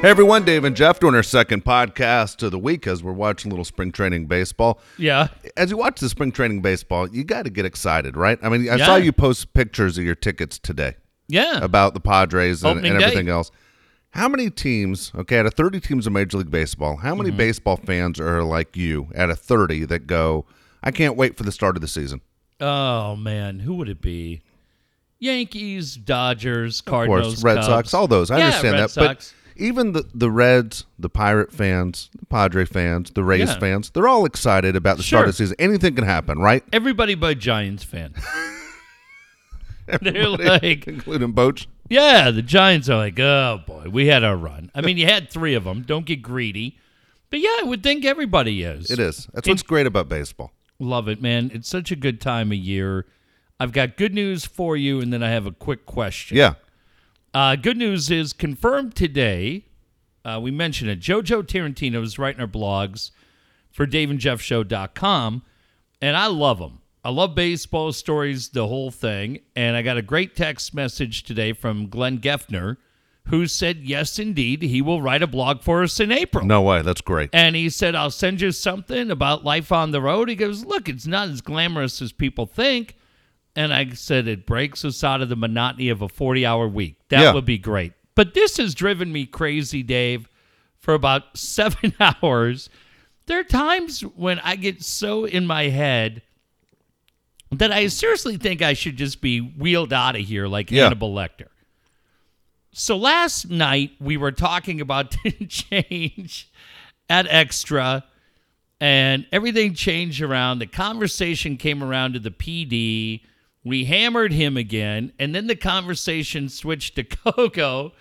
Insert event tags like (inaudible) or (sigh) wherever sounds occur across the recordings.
Hey everyone, Dave and Jeff doing our second podcast of the week as we're watching a little spring training baseball. Yeah. As you watch the spring training baseball, you got to get excited, right? I mean, I Yeah. saw you post pictures of your tickets today Yeah. about the Padres and, and everything else. How many teams, okay, out of 30 teams in Major League Baseball, how Mm-hmm. many baseball fans are like you out of 30 that go, I can't wait for the start of the season? oh man, who would it be? Yankees, Dodgers, Of Cardinals, course, Red Cubs. Sox, all those. I Yeah, understand Red that. Sox. But even the, the Reds, the Pirate fans, the Padre fans, the Rays Yeah. fans, they're all excited about the start Sure. of the season. Anything can happen, right? Everybody but Giants fan. (laughs) They're like, including Boach. yeah, the Giants are like, oh boy, we had our run. I mean, you had three of them. Don't get greedy. But yeah, I would think everybody is. It is. That's what's great about baseball. Love it, man. It's such a good time of year. I've got good news for you, and then I have a quick question. Yeah. Uh, good news is confirmed today. Uh, we mentioned it. Jojo Tarantino is writing our blogs for DaveAndJeffShow.com, and I love him. I love baseball stories, the whole thing. And I got a great text message today from Glenn Geffner, who said, yes, indeed, he will write a blog for us in April. No way. That's great. And he said, I'll send you something about life on the road. He goes, Look, it's not as glamorous as people think. And I said, It breaks us out of the monotony of a 40 hour week. That Yeah. would be great. But this has driven me crazy, Dave, for about (laughs) seven hours. There are times when I get so in my head that I seriously think I should just be wheeled out of here like Yeah. Hannibal Lecter. So last night we were talking about (laughs) change at Extra, and everything changed around. The conversation came around to the PD. We hammered him again, and then the conversation switched to (laughs) Coco,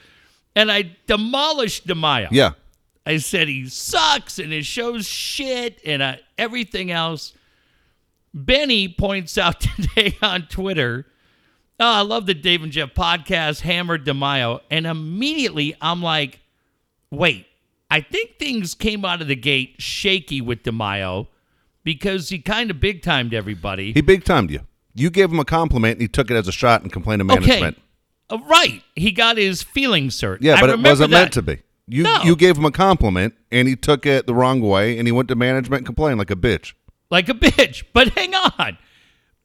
and I demolished DeMaio. Yeah. I said he sucks and his show's shit and uh, everything else. Benny points out (laughs) today on Twitter, oh, I love the Dave and Jeff podcast, Hammered DeMaio. And immediately I'm like, wait, I think things came out of the gate shaky with DeMaio because he kind of big timed everybody. He big timed you. You gave him a compliment and he took it as a shot and complained to management. Okay. Uh, right. He got his feelings hurt. Yeah, I but it wasn't that. meant to be. You No. you gave him a compliment and he took it the wrong way and he went to management and complained like a bitch. like a bitch. But hang on.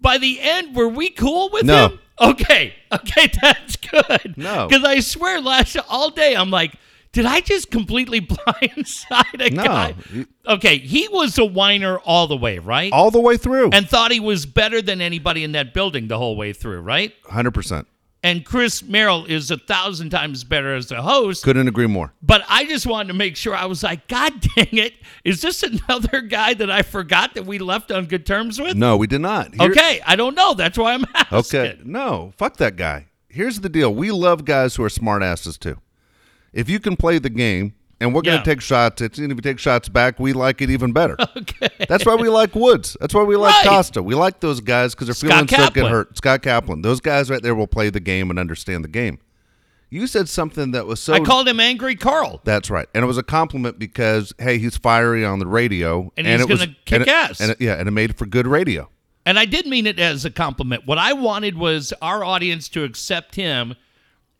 By the end, were we cool with No. him? Okay. (laughs) Okay, that's good. No. Because I swear last all day I'm like, did I just completely (laughs) blindside a No. guy? Okay, he was a whiner all the way, right? All the way through. and thought he was better than anybody in that building the whole way through, right? 100%. And Chris Merrill is a thousand times better as a host. Couldn't agree more. But I just wanted to make sure I was like, God (laughs) dang it. Is this another guy that I forgot that we left on good terms with? No, we did not. Here- Okay, I don't know. That's why I'm (laughs) asking. Okay. No, fuck that guy. Here's the deal. We love guys who are smart asses too. If you can play the game and we're going Yeah. to take shots, it's, and if you take shots back, we like it even better. (laughs) Okay. That's why we like Woods. That's why we like Right. Costa. We like those guys because they're Scott feeling sick and hurt. Scott Kaplan. Those guys right there will play the game and understand the game. You said something that was so. I called him Angry Carl. That's right, and it was a compliment because hey, he's fiery on the radio, And he's it was- gonna kick and it- ass. And it- yeah, and it made for good radio. And I did mean it as a compliment. What I wanted was our audience to accept him.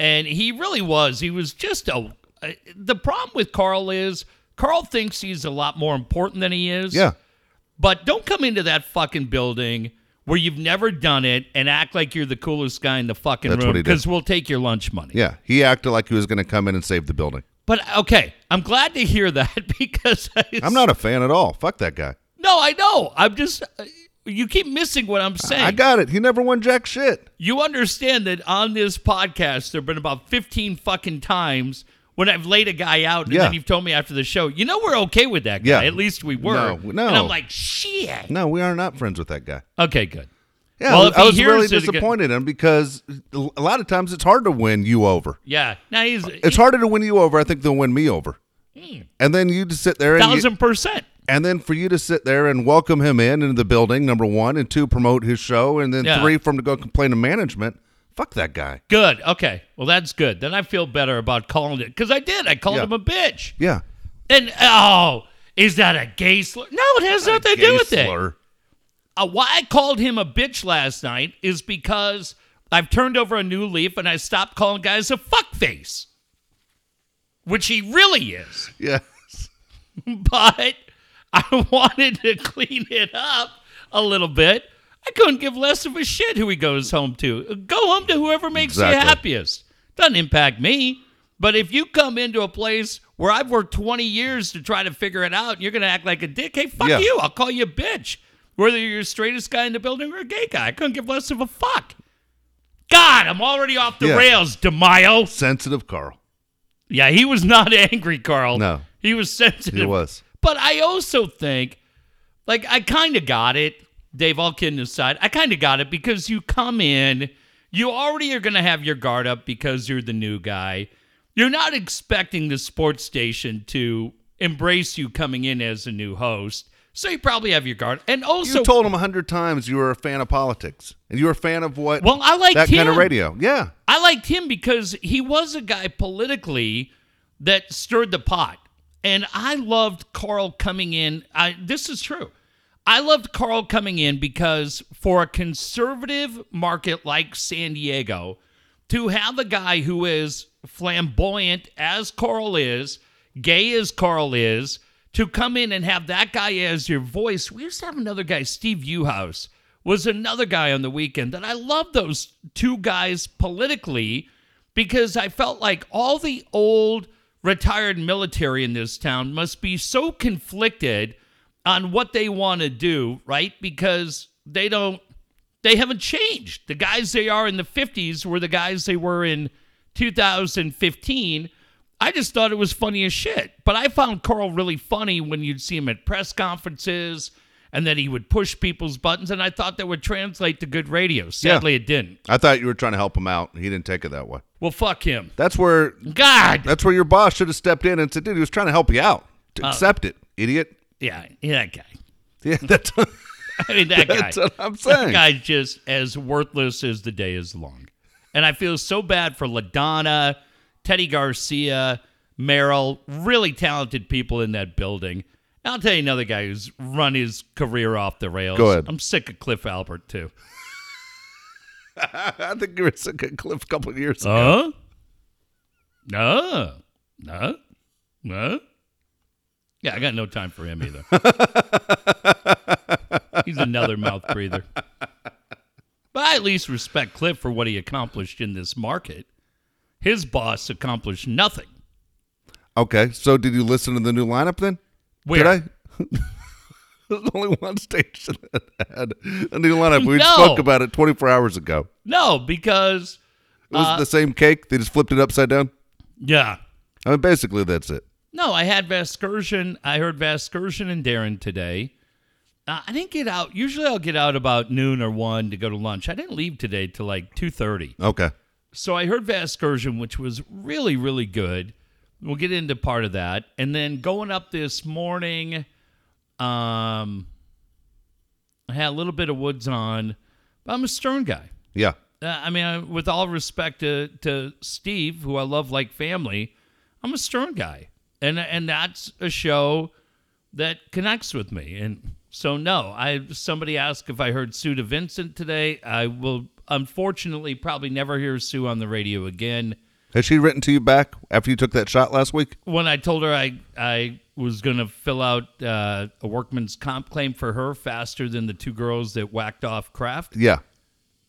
And he really was. He was just a. the problem with Carl is Carl thinks he's a lot more important than he is. Yeah, But don't come into that fucking building where you've never done it and act like you're the coolest guy in the fucking That's room what he did. because we'll take your lunch money. yeah. He acted like he was going to come in and save the building. But okay, I'm glad to hear that (laughs) because I, I'm not a fan at all. Fuck that guy. No, I know. I'm just. You keep missing what I'm saying. I got it. He never won jack shit. you understand that on this podcast, there have been about 15 fucking times when I've laid a guy out and Yeah. then you've told me after the show, you know, we're okay with that guy. Yeah. At least we were. No, no. And I'm like, shit. No, we are not friends with that guy. Okay, good. Yeah, Well, I was really again- disappointed in him because a lot of times it's hard to win you over. Yeah. Now he's It's harder to win you over, I think, than win me over. Hmm. And then you just sit there and you, thousand percent. And then for you to sit there and welcome him in into the building, number one, and two, promote his show, and then Yeah. three, for him to go complain to management. Fuck that guy. Good. Okay. Well, that's good. Then I feel better about calling it because I did. I called Yeah. him a bitch. Yeah. And oh, is that a gay slur? No, it has nothing to do Gay with it. slur. Uh, why I called him a bitch last night is because I've turned over a new leaf and I stopped calling guys a fuckface. which he really is. (laughs) Yes. (laughs) But (laughs) I wanted to clean it up a little bit. I couldn't give less of a shit who he goes home to. Go home to whoever makes you happiest. Doesn't impact me. But if you come into a place where I've worked 20 years to try to figure it out and you're going to act like a dick, hey, fuck Yeah. you. I'll call you a bitch. Whether you're the straightest guy in the building or a gay guy. I couldn't give less of a fuck. God, I'm already off the Yeah. rails, DeMaio. Sensitive Carl. Yeah, he was not (laughs) angry, Carl. No. He was sensitive. He was. But I also think, like, I kind of got it. Dave, all kidding aside, I kind of got it because you come in, you already are going to have your guard up because you're the new guy. You're not expecting the sports station to embrace you coming in as a new host. So you probably have your guard. And also, You told him a hundred times you were a fan of politics and you were a fan of what well, I liked that him. kind of radio. Yeah. I liked him because he was a guy politically that stirred the pot. And I loved Carl coming in. I, this is true. I loved Carl coming in because for a conservative market like San Diego, to have a guy who is flamboyant as Carl is, gay as Carl is, to come in and have that guy as your voice. We used to have another guy, Steve Yuhas, was another guy on the weekend that I love those two guys politically because I felt like all the old retired military in this town must be so conflicted on what they want to do, right? Because they don't they haven't changed. The guys they are in the 50s were the guys they were in 2015. I just thought it was funny as shit. But I found Carl really funny when you'd see him at press conferences and that he would push people's buttons. And I thought that would translate to good radio. Sadly, it didn't. I thought you were trying to help him out. He didn't take it that way. Well, fuck him. That's where God. that's where your boss should have stepped in and said, dude, he was trying to help you out. To uh, accept it, idiot. Yeah, yeah, that guy. (laughs) Yeah, that's, (laughs) I mean, that guy. that's what I'm That saying. guy's just as worthless as the day is long. And I feel so bad for LaDonna, Teddy Garcia, Merrill, really talented people in that building. I'll tell you another guy who's run his career off the rails. Go ahead. I'm sick of Cliff Albert, too. (laughs) I think you were sick of Cliff a couple of years ago. Huh? No. No. No. Yeah, I got no time for him either. (laughs) He's another mouth breather. But I at least respect Cliff for what he accomplished in this market. His boss accomplished nothing. Okay, so did you listen to the new lineup then? Where? Did I? (laughs) There's only one station that had a new lineup. We No. spoke about it 24 hours ago. No, because It was the same cake. They just flipped it upside down. yeah. I mean, basically, that's it. No, I had Vasgersian. I heard Vasgersian and Darren today. Uh, I didn't get out. Usually, I'll get out about noon or one to go to lunch. I didn't leave today till like two thirty. Okay. So I heard Vasgersian, which was really, really good. We'll get into part of that, and then going up this morning, um, I had a little bit of Woods on. But I'm a Stern guy. Yeah. Uh, I mean, I, with all respect to, to Steve, who I love like family, I'm a Stern guy, and and that's a show that connects with me. And so, no, I somebody asked if I heard Sue to DeVincent today. I will unfortunately probably never hear Sue on the radio again. Has she written to you back after you took that shot last week? When I told her I I was going to fill out uh, a workman's comp claim for her faster than the two girls that whacked off Kraft Yeah.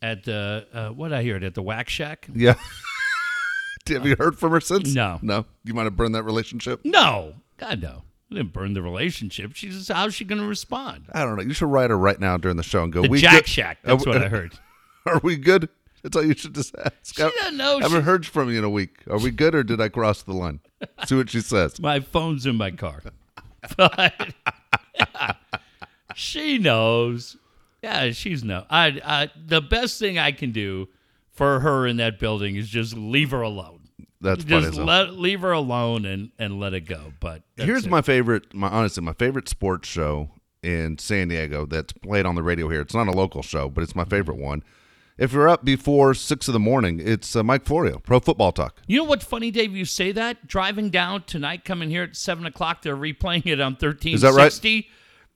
at the uh, what I hear it at the Whack Shack. Yeah. (laughs) Have you heard from her since? No. No. You might have burned that relationship? No, God no. I didn't burn the relationship. She's just, how's she going to respond? I don't know. You should write her right now during the show and go, The we Jack good? Shack. That's Uh, what I (laughs) heard. Are we good? That's all you should just (laughs) ask. She doesn't know. I haven't She, heard from you in a week. Are we good or did I cross the line? See what she says. (laughs) my phone's in my car. But (laughs) she knows. Yeah, she's no. I, I the best thing I can do for her in that building is just leave her alone. That's. Just hell. let leave her alone and and let it go. But Here's it. my favorite, my honestly, my favorite sports show in San Diego that's played on the radio here. It's not a local show, but it's my favorite one. If you're up before six in the morning, it's uh, Mike Florio, Pro Football Talk. You know what's funny, Dave? You say that driving down tonight, coming here at seven o'clock. They're replaying it on thirteen sixty. Right?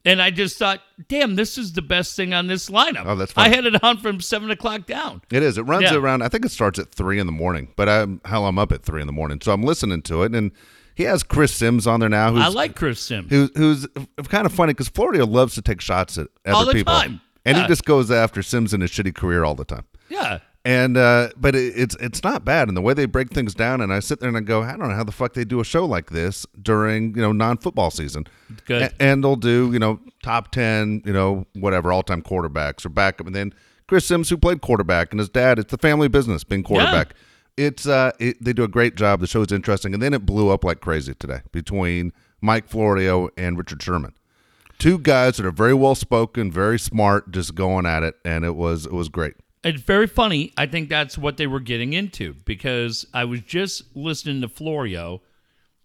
And I just thought, damn, this is the best thing on this lineup. Oh, that's I had it on from seven o'clock down. It is. It runs Yeah. around. I think it starts at three in the morning. But I'm hell, I'm up at three in the morning, so I'm listening to it, and he has Chris Sims on there now. Who's, I like Chris Sims. who's who's kind of funny because Florio loves to take shots at other All the people, time. And Yeah. he just goes after Sims in his shitty career all the time. Yeah. And uh, but it, it's it's not bad, and the way they break things down, and I sit there and I go, I don't know how the fuck they do a show like this during you know non football season. Good. A- and they'll do you know top ten, you know whatever all time quarterbacks or backup, and then Chris Sims who played quarterback, and his dad. It's the family business being quarterback. Yeah. It's uh, it, they do a great job. The show is interesting, and then it blew up like crazy today between Mike Florio and Richard Sherman. Two guys that are very well spoken, very smart, just going at it, and it was it was great. It's very funny. I think that's what they were getting into because I was just listening to Florio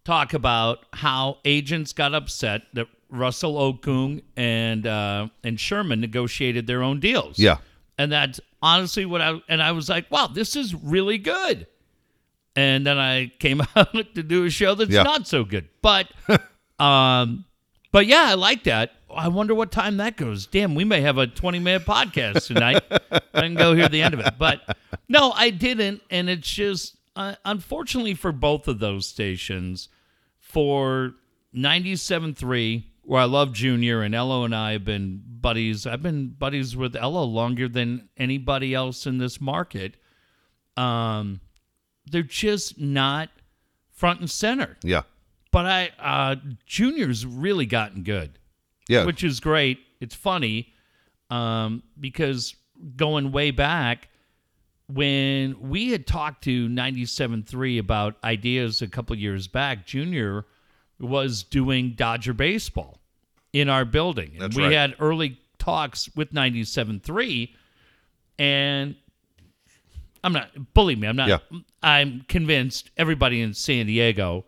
talk about how agents got upset that Russell Okung and uh, and Sherman negotiated their own deals. Yeah. and that's honestly what I and I was like, wow, this is really good. And then I came (laughs) out to do a show that's Yeah. not so good, but (laughs) um, but yeah, I like that. I wonder what time that goes. Damn, we may have a 20 minute podcast tonight. I can go hear the end of it. But no, I didn't. And it's just, uh, unfortunately for both of those stations, for 97.3, where I love Junior, and Ello and I have been buddies. I've been buddies with Ello longer than anybody else in this market. Um, they're just not front and center. Yeah, But I, uh, Junior's really gotten good yeah. which is great. It's funny um, because going way back when we had talked to 97.3 about ideas a couple years back, Junior was doing Dodger baseball in our building. And That's we right. had early talks with 97.3 and I'm not believe me, I'm not Yeah. I'm convinced everybody in San Diego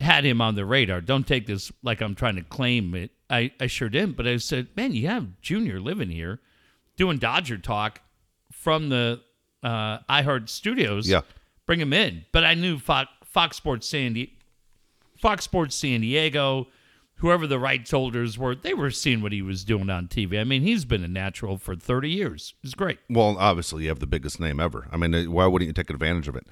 had him on the radar. Don't take this like I'm trying to claim it. I, I sure didn't, but I said, man, you have Junior living here doing Dodger talk from the uh, iHeart studios. Yeah. Bring him in. But I knew Fox, Fox Sports San Di- Fox Sports San Diego, whoever the rights holders were, they were seeing what he was doing on TV. I mean, he's been a natural for 30 years. It's great. Well, obviously, you have the biggest name ever. I mean, why wouldn't you take advantage of it?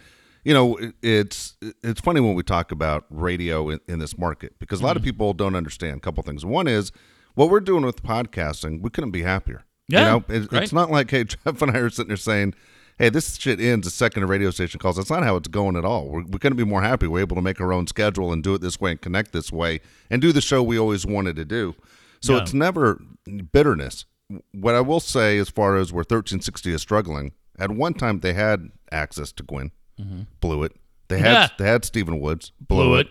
You know, it's it's funny when we talk about radio in, in this market because a lot of Mm-hmm. people don't understand a couple things. One is what we're doing with podcasting. We couldn't be happier. Yeah, you know, it's, great. it's not like hey, (laughs) Jeff and I are sitting there saying, "Hey, this shit ends the second a radio station calls." That's not how it's going at all. We're, we couldn't be more happy. We're able to make our own schedule and do it this way and connect this way and do the show we always wanted to do. So Yeah. it's never bitterness. What I will say, as far as where 1360 is struggling, at one time they had access to Gwynn, blew it. They had Mm-hmm. Yeah. they had Stephen Woods, blew, Blew it.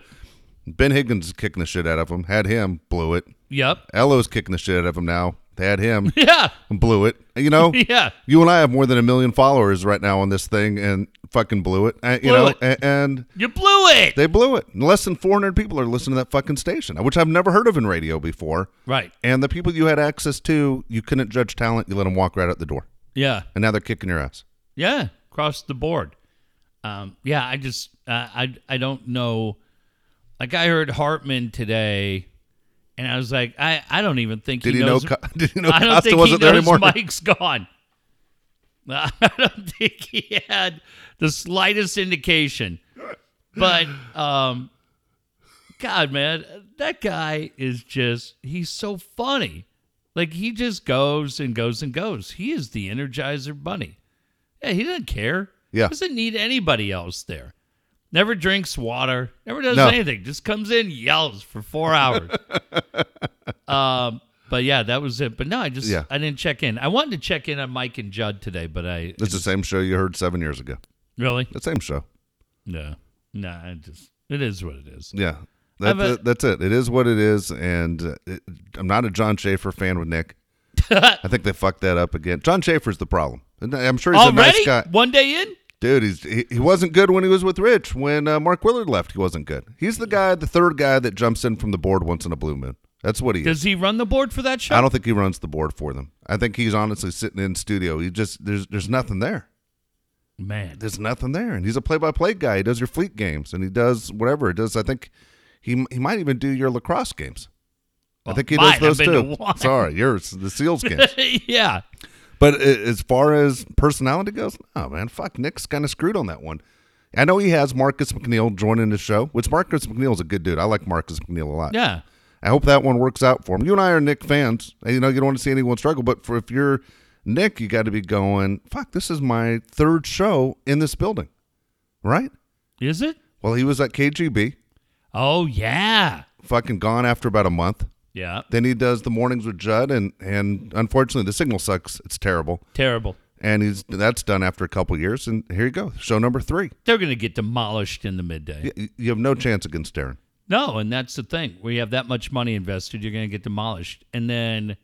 it. Ben Higgins is kicking the shit out of him, had him, blew it. Yep. Elo's kicking the shit out of him now. They had him, (laughs) Yeah. and blew it. You know, (laughs) Yeah. you and I have more than a million followers right now on this thing, and fucking blew it. Uh, you Blew know, it. a- and You blew it. they blew it. Less than 400 people are listening to that fucking station, which I've never heard of in radio before. right. And the people you had access to, you couldn't judge talent. You let them walk right out the door, Yeah. and now they're kicking your ass. Yeah, across the board. Um, yeah, I just uh, I I don't know. Like I heard Hartman today, and I was like, I, I don't even think Did he he knows. Co- (laughs) Did he know I don't Costa think he wasn't there knows anymore? Mike's gone. (laughs) I don't think he had the slightest indication. But um, God, man, that guy is just—he's so funny. Like he just goes and goes and goes. He is the Energizer Bunny. Yeah, he doesn't care. Yeah. doesn't need anybody else there. Never drinks water. Never does No. anything. Just comes in, yells for four hours. (laughs) um, but yeah, that was it. But no, I just Yeah. I didn't check in. I wanted to check in on Mike and Judd today, but I It's the same show you heard seven years ago. really The same show. no, no. I just it is what it is. Yeah. That, that- that's it. It is what it is. And uh, it, I'm not a John Schaefer fan with Nick. (laughs) I think they fucked that up again. John Schaefer's the problem. I'm sure he's a nice guy. one day in. Dude, he's, he, he wasn't good when he was with Rich. When uh, Mark Willard left, he wasn't good. He's the guy, the third guy that jumps in from the board once in a blue moon. That's what he is. Does he run the board for that show? I don't think he runs the board for them. I think he's honestly sitting in studio. He just there's there's nothing there. Man, There's nothing there, and he's a play-by-play guy. He does your fleet games, and he does whatever. it does. I think he he might even do your lacrosse games. I think he mine, does I've those been too. (laughs) to one. Sorry, yours the sealskins. (laughs) yeah. But as far as personality goes, oh man, fuck, Nick's kind of screwed on that one. I know he has Marcus McNeill joining the show, which Marcus McNeill's a good dude. I like Marcus McNeill a lot. Yeah. I hope that one works out for him. You and I are Nick fans. and, You know, you don't want to see anyone struggle, but for if you're Nick, you got to be going, fuck, this is my third show in this building, right? Is it? Well, he was at KGB, Oh yeah. fucking gone after about a month. Yeah. Then he does the mornings with Judd, and and unfortunately, the signal sucks. It's terrible, Terrible. and he's that's done after a couple years. And here you go, show number three. They're gonna get demolished in the midday. You, you have no chance against Darren. No, and that's the thing. We have that much money invested, you're gonna get demolished. And then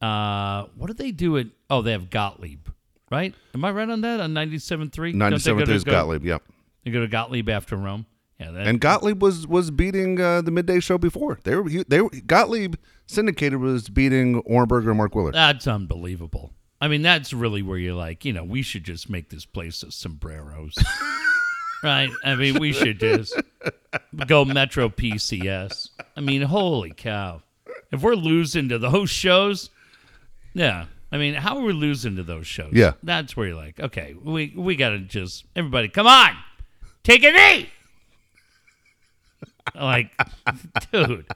uh what do they do at oh, they have Gottlieb, right? Am I right on that? On 97.3? Ninety-seventh is go, Gottlieb, yeah. They go to Gottlieb after Rome. Yeah, that, And Gottlieb was was beating uh, the midday show before. They were they were, Gottlieb syndicated was beating Ornberger and Mark Willard. that's unbelievable. I mean, that's really where you're like, you know, we should just make this place a sombreros. (laughs) right? I mean, we should just go Metro PCS. I mean, holy cow. If we're losing to those shows, yeah. I mean, how are we losing to those shows? Yeah. That's where you're like, okay, we we got to just everybody come on. Take a knee. Like dude.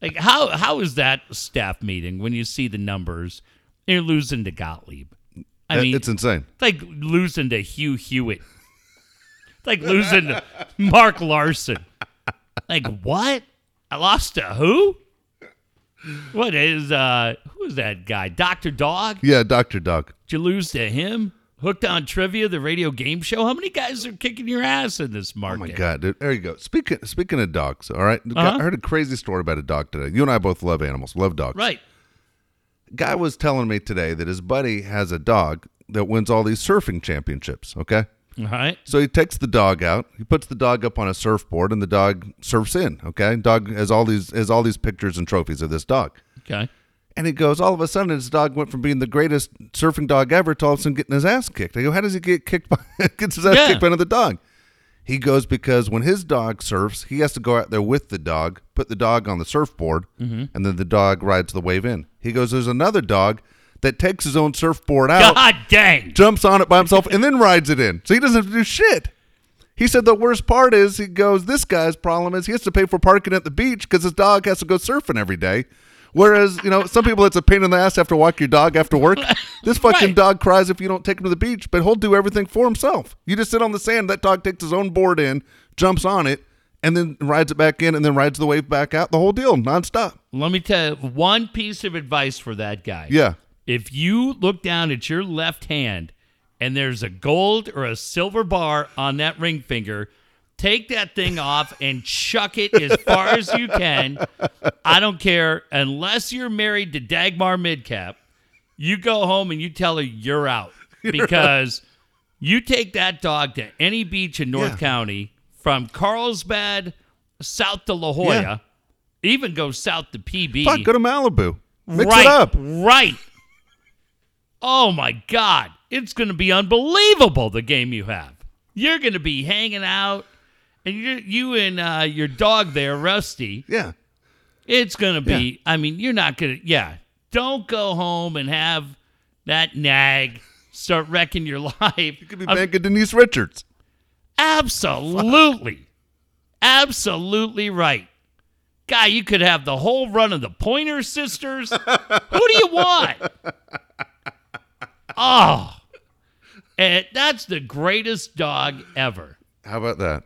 Like how how is that staff meeting when you see the numbers? You're losing to Gottlieb. I mean, it's insane. it's like losing to Hugh Hewitt. It's like losing to Mark Larson. Like what? I lost to who? What is uh who's that guy? Dr. Dog? Yeah, Doctor Dog. Did you lose to him? Hooked on Trivia, the radio game show. How many guys are kicking your ass in this market? Oh my god, dude. There you go. Speaking speaking of dogs, all right? Uh-huh. I heard a crazy story about a dog today. You and I both love animals, love dogs. Right. Guy was telling me today that his buddy has a dog that wins all these surfing championships. Okay. All right. So he takes the dog out. He puts the dog up on a surfboard, and the dog surfs in. Okay, dog has all these has all these pictures and trophies of this dog. Okay. And he goes, all of a sudden, his dog went from being the greatest surfing dog ever to all of a sudden getting his ass kicked. I go, how does he get kicked by (laughs) gets his ass Yeah. kicked by another dog? He goes because when his dog surfs, he has to go out there with the dog, put the dog on the surfboard, Mm-hmm. and then the dog rides the wave in. He goes, there's another dog that takes his own surfboard out, God dang. jumps on it by himself, and then rides it in. So he doesn't have to do shit. He said the worst part is he goes, this guy's problem is he has to pay for parking at the beach because his dog has to go surfing every day. Whereas, you know, some people it's a pain in the ass to have to walk your dog after work. (laughs) This fucking Right. dog cries if you don't take him to the beach, but he'll do everything for himself. You just sit on the sand, that dog takes his own board in, jumps on it, and then rides it back in and then rides the wave back out. The whole deal, nonstop. Let me tell you one piece of advice for that guy. Yeah. If you look down at your left hand and there's a gold or a silver bar on that ring finger, take that thing off and chuck it as far as you can. I don't care unless you're married to Dagmar Midcap. You go home and you tell her you're out because you take that dog to any beach in North Yeah. County from Carlsbad south to La Jolla, Yeah. even go south to PB. Fuck, go to Malibu. Mix right, it up. Right. Oh my God. It's going to be unbelievable the game you have. You're going to be hanging out, and you you and uh, your dog there, Rusty. Yeah. It's going to be. I mean, you're not going to. Yeah. Don't go home and have that nag start wrecking your (laughs) life. You could be banking Denise Richards. Absolutely. Absolutely right. Guy, you could have the whole run of the Pointer Sisters. Who do you want? (laughs) Oh. And that's the greatest dog ever. How about that?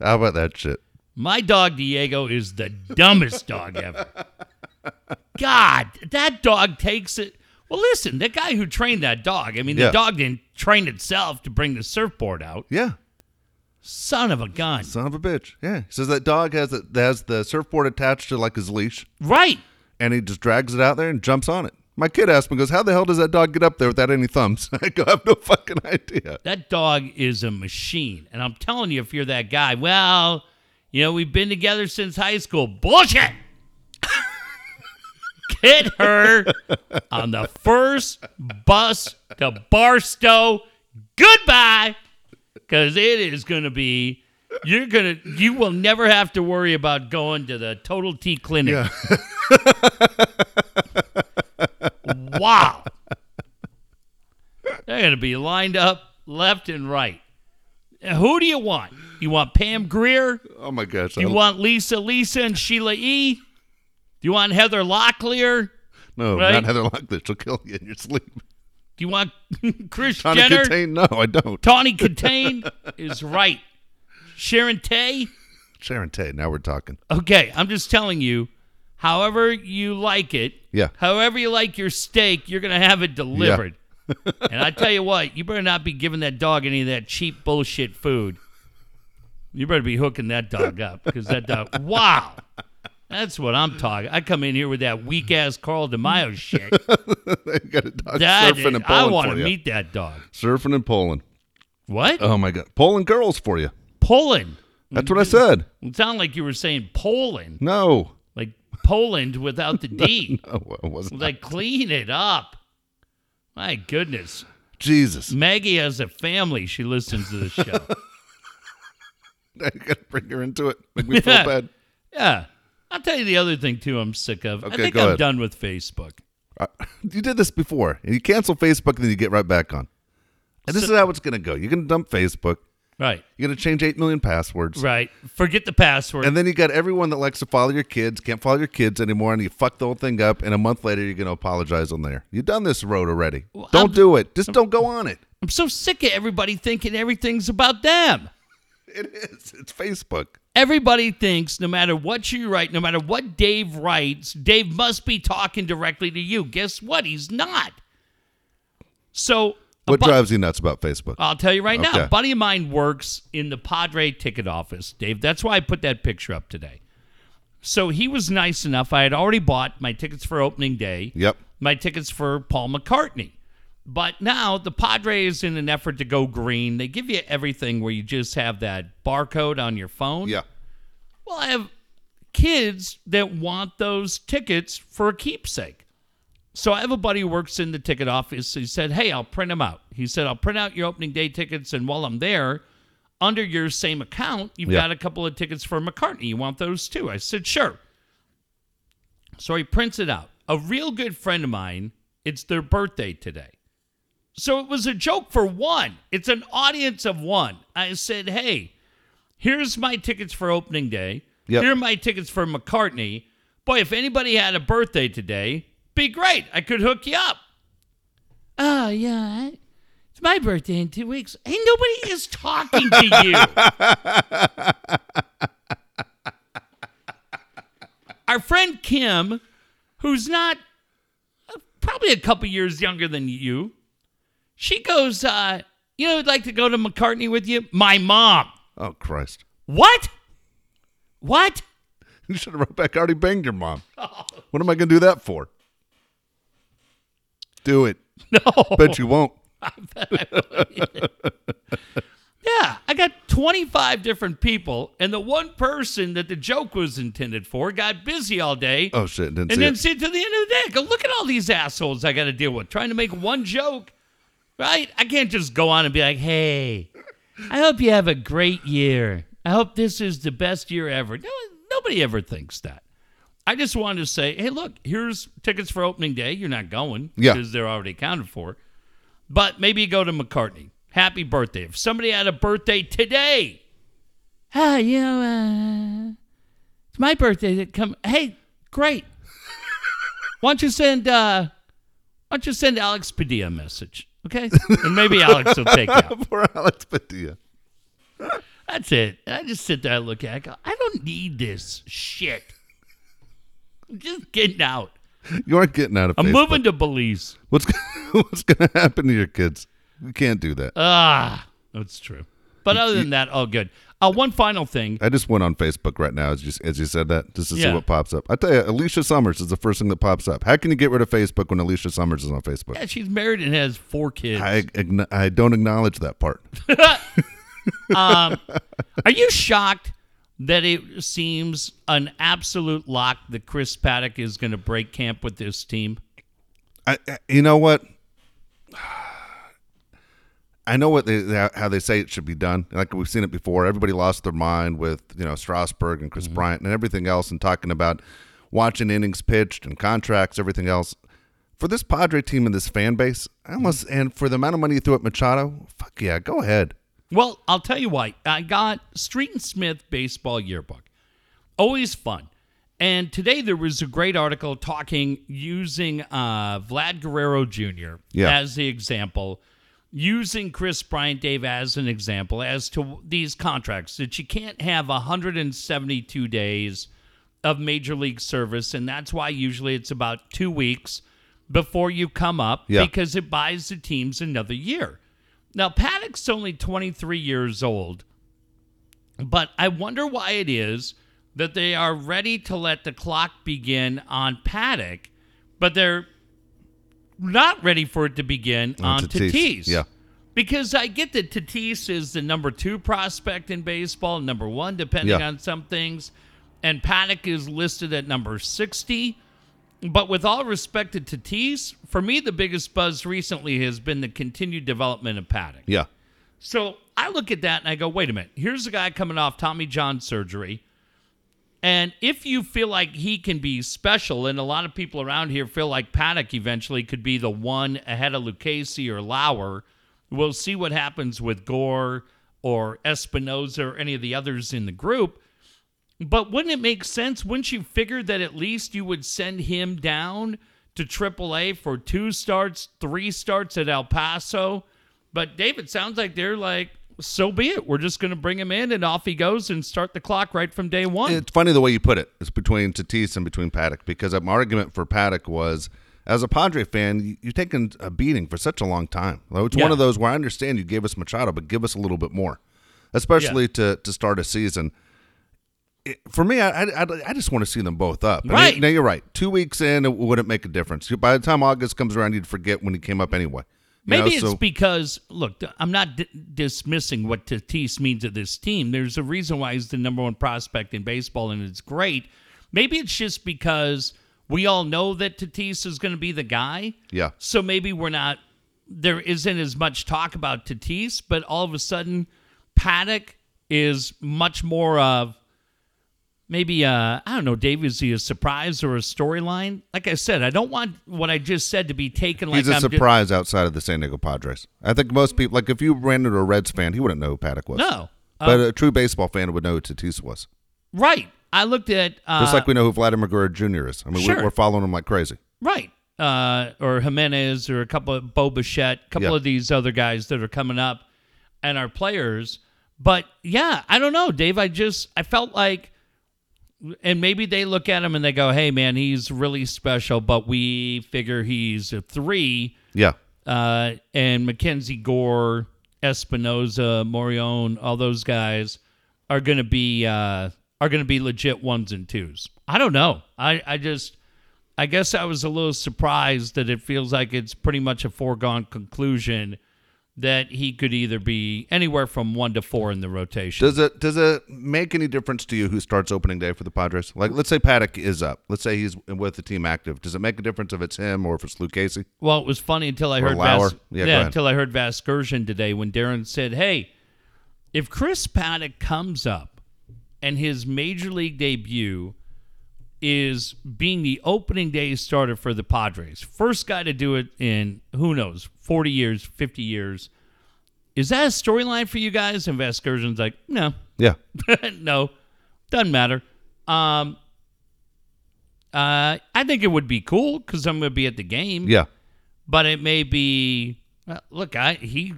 How about that shit? My dog Diego is the dumbest dog ever. God, that dog takes it. Well, listen, the guy who trained that dog, I mean, the Yeah. dog didn't train itself to bring the surfboard out. Yeah. Son of a gun. Son of a bitch. Yeah. He says that dog has the, has the surfboard attached to like his leash, Right. and he just drags it out there and jumps on it. My kid asked me, goes, How the hell does that dog get up there without any thumbs? (laughs) I go, I have no fucking idea. That dog is a machine. And I'm telling you, if you're that guy, well, you know, we've been together since high school. Bullshit. (laughs) Get her on the first bus to Barstow. Goodbye. Because it is going to be You're gonna you will never have to worry about going to the Total T clinic. Yeah. (laughs) wow. (laughs) They're gonna be lined up left and right. Who do you want? You want Pam Grier? Oh my gosh. Do you I- want Lisa Lisa and Sheila E? Do you want Heather Locklear? no, right? not Heather Locklear. She'll kill you in your sleep. Do you want (laughs) Chris Tony Jenner? Kitaen? No, I don't. Tawny (laughs) Kitaen is right. Sharon Tay? Sharon Tay. Now we're talking. Okay, I'm just telling you, however you like it, Yeah. however you like your steak, you're going to have it delivered. (laughs) and I tell you what, you better not be giving that dog any of that cheap bullshit food. You better be hooking that dog up because that dog, (laughs) wow. That's what I'm talking. I come in here with that weak ass Carl DeMaio shit. (laughs) they got a dog That surfing in Poland. I want to meet that dog. Surfing in Poland. What? Oh my God. Poland girls for you. Poland. That's what I said. It sounded like you were saying Poland, No. Poland without the (laughs) D. No, it wasn't. Like clean it up. My goodness. Jesus. Maggie has a family. She listens to the show. (laughs) I gotta bring her into it. Make me feel Yeah. bad. yeah. I'll tell you the other thing too. I'm sick of. I Okay, think go I'm ahead. done with Facebook. Uh, (laughs) You did this before. You cancel Facebook, and then you get right back on. And this So- is how it's gonna go. You're gonna dump Facebook. Right. You're gonna change eight million passwords. Right. Forget the password. And then you got everyone that likes to follow your kids, can't follow your kids anymore, and you fuck the whole thing up. And a month later, you're going to apologize on there. You've done this road already. don't I'm- do it. Just don't go on it. I'm so sick of everybody thinking everything's about them. (laughs) It is. It's Facebook. Everybody thinks no matter what you write, no matter what Dave writes, Dave must be talking directly to you. Guess what? He's not. So What bu- drives you nuts about Facebook? I'll tell you right now. A buddy of mine works in the Padre ticket office, Dave. That's why I put that picture up today. So he was nice enough. I had already bought my tickets for opening day, Yep. my tickets for Paul McCartney. But now the Padres, is in an effort to go green, they give you everything where you just have that barcode on your phone. Yeah. Well, I have kids that want those tickets for a keepsake. So I have a buddy who works in the ticket office. He said, Hey, I'll print them out. He said, I'll print out your opening day tickets. And while I'm there, under your same account, you've Yeah. got a couple of tickets for McCartney. You want those too? I said, Sure. So he prints it out. A real good friend of mine, it's their birthday today. So it was a joke for one. It's an audience of one. I said, Hey, here's my tickets for opening day. Yep. Here are my tickets for McCartney. Boy, if anybody had a birthday today, be great. I could hook you up. Oh, yeah. It's my birthday in two weeks. Hey, nobody is talking to you. (laughs) Our friend Kim, who's not uh, probably a couple years younger than you, she goes, uh, you know, I'd like to go to McCartney with you. My mom. Oh, Christ. What? What? (laughs) You should have wrote back, I already banged your mom. (laughs) What am I going to do that for? Do it. (laughs) No. Bet you won't. (laughs) (laughs) Yeah, I got 25 different people, and the one person that the joke was intended for got busy all day. Oh, shit. Didn't and see then it. see to the end of the day, go look at all these assholes I got to deal with trying to make one joke, right? I can't just go on and be like, hey, I hope you have a great year. I hope this is the best year ever. No, nobody ever thinks that. I just wanted to say, hey, look, here's tickets for opening day. You're not going Yeah. because they're already accounted for. But maybe you go to McCartney. Happy birthday. If somebody had a birthday today, ah, you know, uh, it's my birthday that come. Hey, great. (laughs) why don't you send uh, why don't you send Alex Padilla a message, okay? and maybe Alex will take out. (laughs) Poor Alex Padilla. That's it. I just sit there and look at it. I go, I don't need this shit. I'm just getting out. You aren't getting out of I'm Facebook. moving to Belize. What's (laughs) what's going to happen to your kids? You can't do that. Ah, that's true. But other than that, all good. Uh, one final thing. I just went on Facebook right now as you as you said that just to see what pops up. I tell you, Alicia Summers is the first thing that pops up. How can you get rid of Facebook when Alicia Summers is on Facebook? Yeah, she's married and has four kids. I I don't acknowledge that part. (laughs) um, Are you shocked that it seems an absolute lock that Chris Paddack is going to break camp with this team? I, you know what? (sighs) I know what they how they say it should be done. Like we've seen it before. Everybody lost their mind with you know Strasburg and Kris mm-hmm. Bryant and everything else, and talking about watching innings pitched and contracts, everything else. For this Padre team and this fan base, I almost and for the amount of money you threw at Machado, fuck yeah, go ahead. Well, I'll tell you why. I got Street and Smith Baseball Yearbook. Always fun. And today there was a great article talking using uh, Vlad Guerrero Jr. Yeah. as the example, using Kris Bryant Dave as an example as to these contracts that you can't have 172 days of major league service. And that's why usually it's about two weeks before you come up Yeah. because it buys the teams another year. Now, Paddack's only 23 years old, but I wonder why it is that they are ready to let the clock begin on Paddack, but they're not ready for it to begin on, Tatis. Tatis. Yeah. Because I get that Tatis is the number two prospect in baseball, number one, depending Yeah. on some things, and Paddack is listed at number 60. But with all respect to Tatis, for me, the biggest buzz recently has been the continued development of Paddack. Yeah, So I look at that and I go, wait a minute. Here's a guy coming off Tommy John surgery. And if you feel like he can be special, and a lot of people around here feel like Paddack eventually could be the one ahead of Lucchesi or Lauer, we'll see what happens with Gore or Espinoza or any of the others in the group. But wouldn't it make sense? Wouldn't you figure that at least you would send him down to AAA for two starts, three starts at El Paso? But David, sounds like they're like, so be it. We're just going to bring him in and off he goes and start the clock right from day one. it's funny the way you put it. It's between Tatis and between Paddack because my argument for Paddack was, as a Padre fan, you- you've taken a beating for such a long time. It's one of those where I understand you gave us Machado, but give us a little bit more, especially to to start a season. It- for me, I, I, I- just want to see them both up. I mean, Right. now you're right. Two weeks in, it wouldn't make a difference. By the time August comes around, you'd forget when he came up anyway. You Maybe know, it's so- because, look, I'm not di- dismissing what Tatis means to this team. There's a reason why he's the number one prospect in baseball, and it's great. Maybe it's just because we all know that Tatis is going to be the guy. yeah. So maybe we're not, there isn't as much talk about Tatis, but all of a sudden, Paddack is much more of maybe, uh, I don't know, Dave, is he a surprise or a storyline? Like I said, I don't want what I just said to be taken like He's a I'm surprise outside of the San Diego Padres. I think most people, like if you ran into a Reds fan, he wouldn't know who Paddack was. No. Uh, But a true baseball fan would know who Tatis was. right. I looked at, uh, Just like we know who Vladimir Guerrero Jr. is. I mean, Sure. we're, we're following him like crazy. right. Uh, or Jimenez or a couple of Bo Bichette, a couple Yeah. of these other guys that are coming up and are players. But yeah, I don't know, Dave. I just, I felt like, and maybe they look at him and they go, hey, man, he's really special, but we figure he's a three. Yeah. uh, and Mackenzie Gore, Espinoza, Morejon, all those guys are going to be uh, are going to be legit ones and twos. I don't know. I I just I guess I was a little surprised that it feels like it's pretty much a foregone conclusion that he could either be anywhere from one to four in the rotation. Does it does it make any difference to you who starts opening day for the Padres? Like, let's say Paddack is up. Let's say he's with the team active. Does it make a difference if it's him or if it's Luke Casey? Well, it was funny until I Or heard. Vas- Yeah, ahead. until I heard Vasgersian today when Darren said, "Hey, if Chris Paddack comes up and his major league debut is being the opening day starter for the Padres, first guy to do it in who knows, 40 years, 50 years, is that a storyline for you guys?" And Vasgersian's like, "No, Yeah. (laughs) no, doesn't matter." Um, uh, I think it would be cool because I'm going to be at the game Yeah. but it may be look i he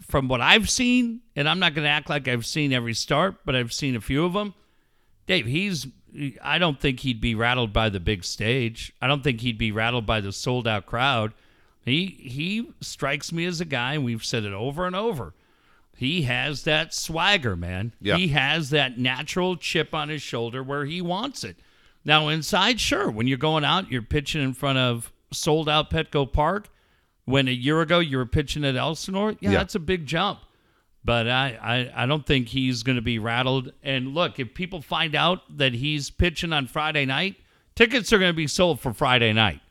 from what i've seen and i'm not going to act like i've seen every start but i've seen a few of them dave he's i don't think he'd be rattled by the big stage. I don't think he'd be rattled by the sold out crowd. He he strikes me as a guy and we've said it over and over he has that swagger man. Yeah. he has that natural chip on his shoulder where he wants it. Now inside sure when you're going out you're pitching in front of sold out petco park when a year ago you were pitching at elsinore yeah, Yeah. that's a big jump but I, I, I don't think he's going to be rattled. And look, if people find out that he's pitching on Friday night, tickets are going to be sold for Friday night.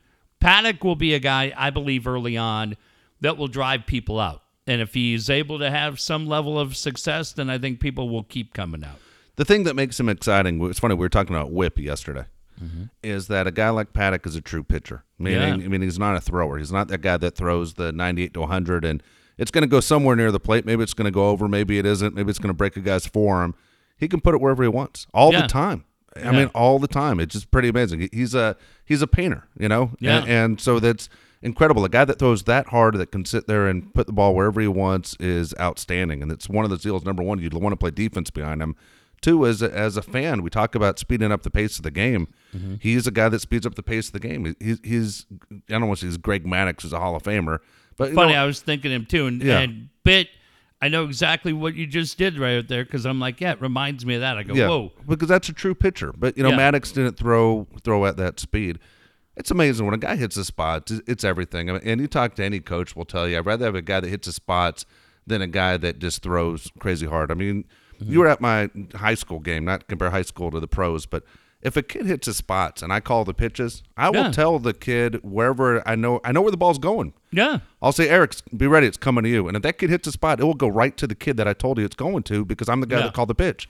Paddack will be a guy, I believe, early on that will drive people out. And if he's able to have some level of success, then I think people will keep coming out. The thing that makes him exciting, it's funny, we were talking about whip yesterday, mm-hmm. is that a guy like Paddack is a true pitcher. Meaning, Yeah. I mean, he's not a thrower. He's not that guy that throws the 98 to 100 and it's going to go somewhere near the plate. Maybe it's going to go over. Maybe it isn't. Maybe it's going to break a guy's forearm. He can put it wherever he wants all Yeah. the time. I Yeah. mean, all the time. It's just pretty amazing. He's a he's a painter, you know. Yeah. And, and so that's incredible. A guy that throws that hard that can sit there and put the ball wherever he wants is outstanding. And it's one of the deals. Number one, you'd want to play defense behind him. Two, as a, as a fan, we talk about speeding up the pace of the game. Mm-hmm. He's a guy that speeds up the pace of the game. He's he's I don't want to say he's Greg Maddux who's a Hall of Famer, but Funny, know, I was thinking him too. And, Yeah. and Bit, I know exactly what you just did right there because I'm like, yeah, it reminds me of that. I go, yeah, whoa. because that's a true pitcher. But you know, Yeah. Maddux didn't throw throw at that speed. It's amazing when a guy hits a spot. It's, everything. I mean, and you talk to any coach, will tell you, I'd rather have a guy that hits his spots than a guy that just throws crazy hard. I mean, Mm-hmm. you were at my high school game, not compare high school to the pros, but if a kid hits his spots and I call the pitches, I will Yeah. tell the kid wherever I know I know where the ball's going. Yeah. I'll say, Eric, be ready. It's coming to you. And if that kid hits a spot, it will go right to the kid that I told you it's going to because I'm the guy Yeah. that called the pitch.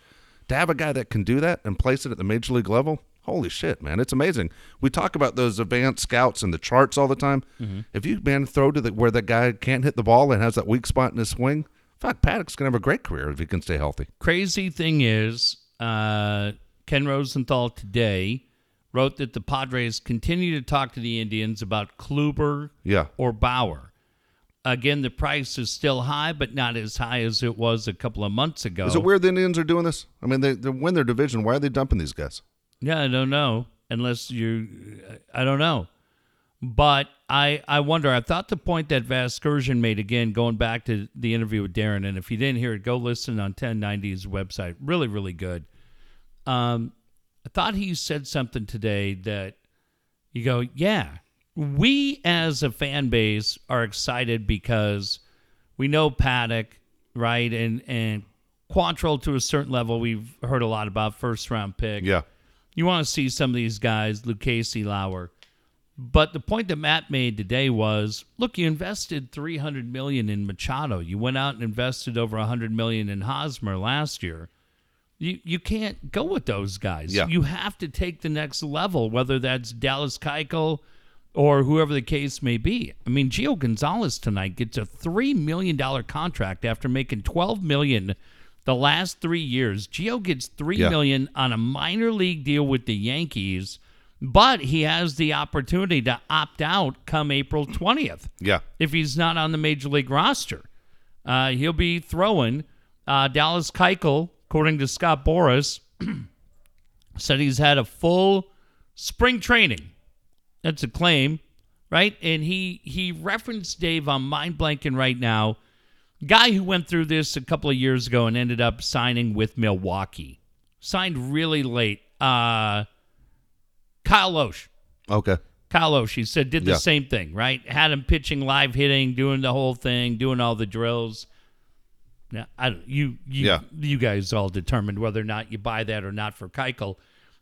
To have a guy that can do that and place it at the major league level, holy shit, man, it's amazing. We talk about those advanced scouts and the charts all the time. Mm-hmm. If you man throw to the where that guy can't hit the ball and has that weak spot in his swing, fuck, Paddack's gonna have a great career if he can stay healthy. Crazy thing is, uh, Ken Rosenthal today wrote that the Padres continue to talk to the Indians about Kluber Yeah, or Bauer. Again, the price is still high, but not as high as it was a couple of months ago. is it weird the Indians are doing this? I mean, they, they win their division. Why are they dumping these guys? Yeah, I don't know. Unless you, I don't know. But I, I wonder. I thought the point that Vasgersian made again, going back to the interview with Darren, and if you didn't hear it, go listen on 1090's website. Really, really good. Um, I thought he said something today that you go, yeah, we as a fan base are excited because we know Paddack, right, and and Quantrill to a certain level. We've heard a lot about first round pick. Yeah, You want to see some of these guys, Lucchesi, Lauer. But the point that Matt made today was, look, you invested 300 million in Machado. You went out and invested over 100 million in Hosmer last year. You you can't go with those guys. Yeah. You have to take the next level, whether that's Dallas Keuchel or whoever the case may be. I mean, Gio Gonzalez tonight gets a three million dollar contract after making 12 million the last three years. Gio gets three Yeah. million on a minor league deal with the Yankees, but he has the opportunity to opt out come April 20th yeah. if he's not on the major league roster. Uh, he'll be throwing. Uh, Dallas Keuchel, according to Scott Boras, (clears throat) said he's had a full spring training. That's a claim, right? And he he referenced Dave on mind blanking right now, guy who went through this a couple of years ago and ended up signing with Milwaukee, signed really late. Uh, Kyle Lohse. Okay. Kyle Lohse, he said, did the Yeah. same thing, right? Had him pitching, live hitting, doing the whole thing, doing all the drills. Now, I don't, you, you, Yeah. you guys all determined whether or not you buy that or not for Keuchel.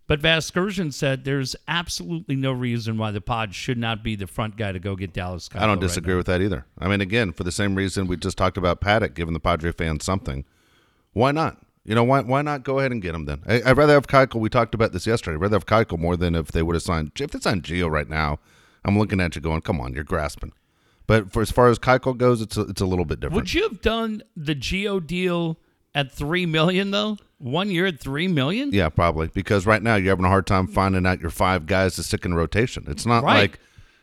But Vasgersian said there's absolutely no reason why the pod should not be the front guy to go get Dallas Keuchel. I don't disagree now. with that either. I mean, again, for the same reason we just talked about Paddack giving the Padre fans something. Why not? You know, why why not go ahead and get him then? I, I'd rather have Keuchel. We talked about this yesterday. I'd rather have Keuchel more than if they would have signed. If they signed Gio right now, I'm looking at you going, come on, you're grasping. But for as far as Keuchel goes, it's a, it's a little bit different. Would you have done the Gio deal at three million though? One year at three million? Yeah, probably because right now you're having a hard time finding out your five guys to stick in rotation. It's not Right. like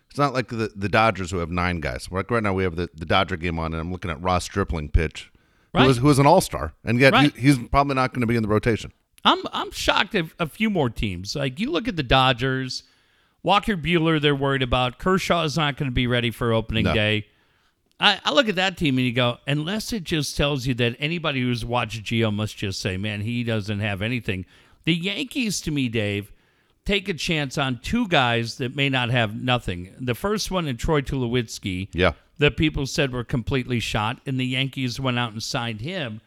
it's not like the, the Dodgers who have nine guys. Like right now we have the, the Dodger game on, and I'm looking at Ross Stripling pitch, Right. who was an All Star, and yet Right. he, he's probably not going to be in the rotation. I'm I'm shocked at a few more teams. Like you look at the Dodgers, Walker Buehler, they're worried about. Kershaw is not going to be ready for opening No. day. I, I look at that team and you go, unless it just tells you that anybody who's watched Gio must just say, man, he doesn't have anything. The Yankees, to me, Dave, take a chance on two guys that may not have nothing. The first one in Troy Tulowitzki, Yeah, that people said were completely shot, and the Yankees went out and signed him.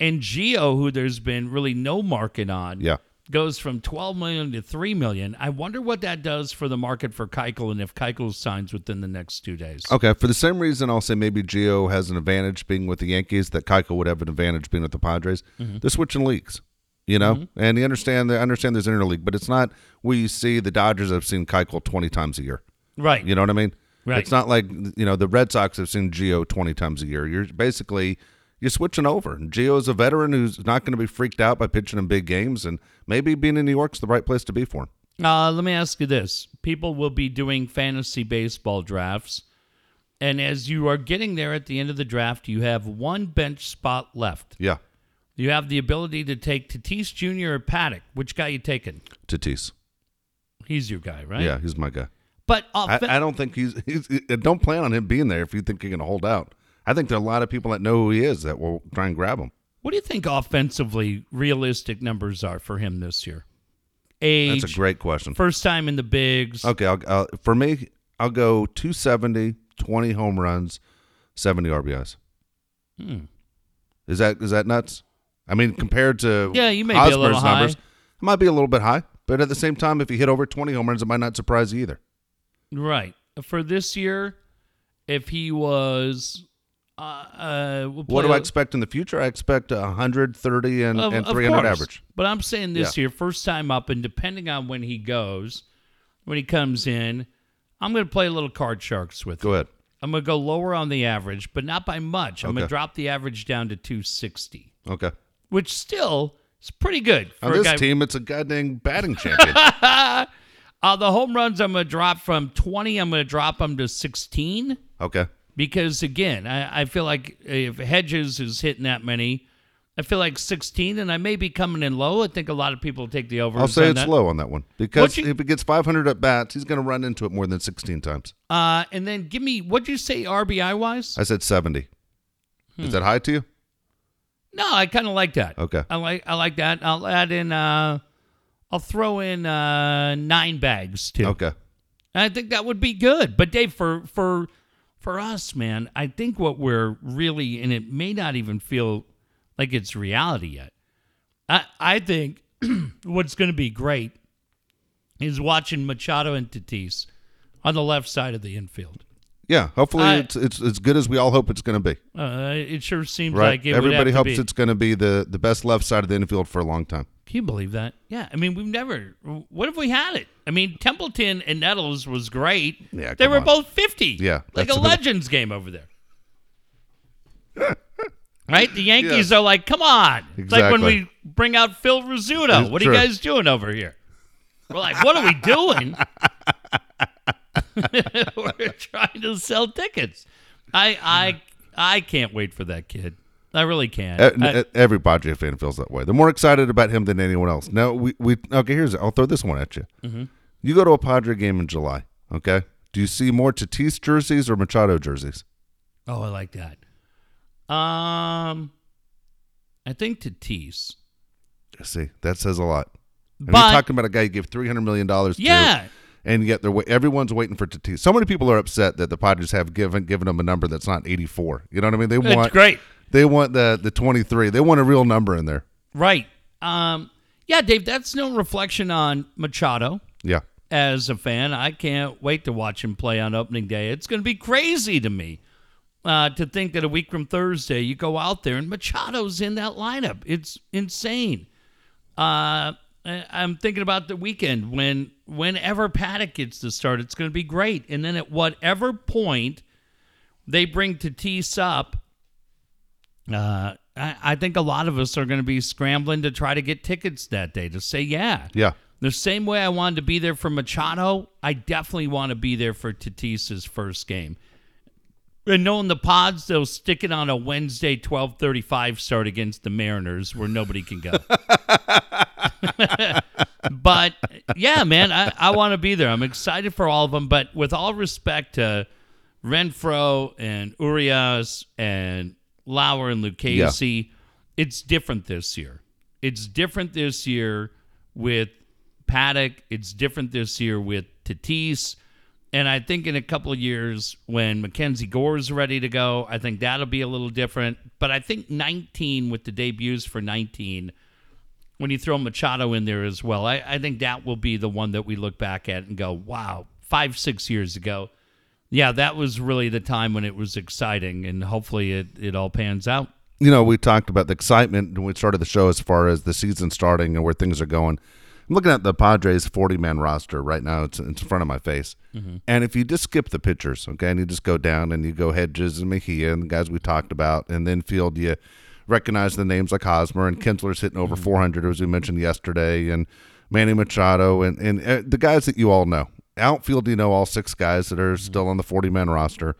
And Gio, who there's been really no market on, Yeah. Goes from 12 million to 3 million. I wonder what that does for the market for Keuchel and if Keuchel signs within the next two days. Okay, for the same reason, I'll say maybe Gio has an advantage being with the Yankees that Keuchel would have an advantage being with the Padres. Mm-hmm. They're switching leagues, you know, mm-hmm. and you understand. They understand there's an interleague, but it's not where you see the Dodgers have seen Keuchel 20 times a year. Right. You know what I mean? Right. It's not like you know the Red Sox have seen Gio 20 times a year. You're basically you're switching over. And Gio's a veteran who's not going to be freaked out by pitching in big games, and maybe being in New York's the right place to be for him. Uh, let me ask you this: People will be doing fantasy baseball drafts, and as you are getting there at the end of the draft, you have one bench spot left. Yeah, You have the ability to take Tatis Jr. or Paddack. Which guy you taking? Tatis. He's your guy, right? Yeah, he's my guy. But I, I don't think he's, he's. Don't plan on him being there if you think you're going to hold out. I think there are a lot of people that know who he is that will try and grab him. what do you think offensively realistic numbers are for him this year? Age, That's a great question. first time in the bigs. Okay, I'll, I'll, for me, I'll go 270, 20 home runs, 70 RBIs. Hmm. Is that is that nuts? I mean, compared to Yeah, you may be a little high. numbers, it might be a little bit high. But at the same time, if you hit over 20 home runs, it might not surprise you either. Right. For this year, if he was. Uh, uh, we'll What do I a- expect in the future? I expect 130 and, Of- and 300 course. average. But I'm saying this here, first time up, and depending on when he goes, when he comes in, I'm going to play a little card sharks with Go him. ahead. I'm going to go lower on the average, but not by much. I'm going to drop the average down to 260, Okay. which still is pretty good for On this guy. team, it's a goddamn batting champion. (laughs) Uh, the home runs, I'm going to drop from 20. I'm going to drop them to 16 okay. Because again, I, I feel like if Hedges is hitting that many. I feel like 16, and I may be coming in low. I think a lot of people take the over. I'll say it's that. low on that one because you- if he gets 500 at bats, he's going to run into it more than 16 times. Uh, and then give me what'd you say RBI wise? I said 70. Hmm. Is that high to you? No, I kind of like that. Okay. I like I like that. I'll add in. Uh, I'll throw in uh, nine bags too. Okay. I think that would be good. But Dave, for for for us, man, I think what we're really, and it may not even feel like it's reality yet. I I think (clears throat) what's going to be great is watching Machado and Tatis on the left side of the infield. Yeah. Hopefully, I- it's it's as good as we all hope it's going to be. Uh, it sure seems Right. like it Everybody hopes it's going to be the the best left side of the infield for a long time. Can you believe that? Yeah. I mean, we've never. What if we had it? I mean, Templeton and Nettles was great. Yeah, They were on. both 50. Yeah, Like a Legends game over there. (laughs) right? The Yankees Yes. are like, come on. It's like when we bring out Phil Rizzuto. It's what are you guys doing over here? We're like, what are we doing? (laughs) (laughs) we're trying to sell tickets. I I I can't wait for that kid. I really can't. I- Every Padre fan feels that way. They're more excited about him than anyone else. Now we, we okay. Here's it. I'll throw this one at you. Mm-hmm. You go to a Padre game in July. Okay. Do you see more Tatis jerseys or Machado jerseys? Oh, I like that. Um, I think Tatis. See, that says a lot. And But- you're talking about a guy you give three hundred million dollars to. Yeah, and yet they're everyone's waiting for Tatis. So many people are upset that the Padres have given given them a number that's not 84. You know what I mean? They it's want great. They want the the 23. They want a real number in there. Right. Um, yeah, Dave. That's no reflection on Machado. Yeah. As a fan, I can't wait to watch him play on opening day. It's going to be crazy to me uh, to think that a week from Thursday you go out there and Machado's in that lineup. It's insane. Uh, I'm thinking about the weekend when whenever Paddack gets to start, it's going to be great. And then at whatever point they bring Tatis up, uh, I, I think a lot of us are going to be scrambling to try to get tickets that day to say, yeah, Yeah. the same way I wanted to be there for Machado, I definitely want to be there for Tatis's first game. And knowing the pods, they'll stick it on a Wednesday 12:35 start against the Mariners where nobody can go. (laughs) but yeah, man, I, I want to be there. I'm excited for all of them. But with all respect to Renfroe and Urias and Lauer and Lucchesi, it's different this year. It's different this year with Paddack. It's different this year with Tatis. And I think in a couple of years, when Mackenzie Gore's ready to go, I think that'll be a little different. But I think 19 with the debuts for 19 when you throw Machado in there as well. I, I think that will be the one that we look back at and go, wow, five, six years ago. Yeah, that was really the time when it was exciting, and hopefully it, it all pans out. You know, we talked about the excitement when we started the show as far as the season starting and where things are going. I'm looking at the Padres 40 man roster right now. It's, it's in front of my face. And if you just skip the pitchers, okay, and you just go down and you go Hedges and Mejia and the guys we talked about, and then field, you recognize the names like Hosmer and Kinsler's hitting over 400, as we mentioned yesterday, and Manny Machado, and, and uh, the guys that you all know. Outfield, you know all six guys that are still on the 40 man roster.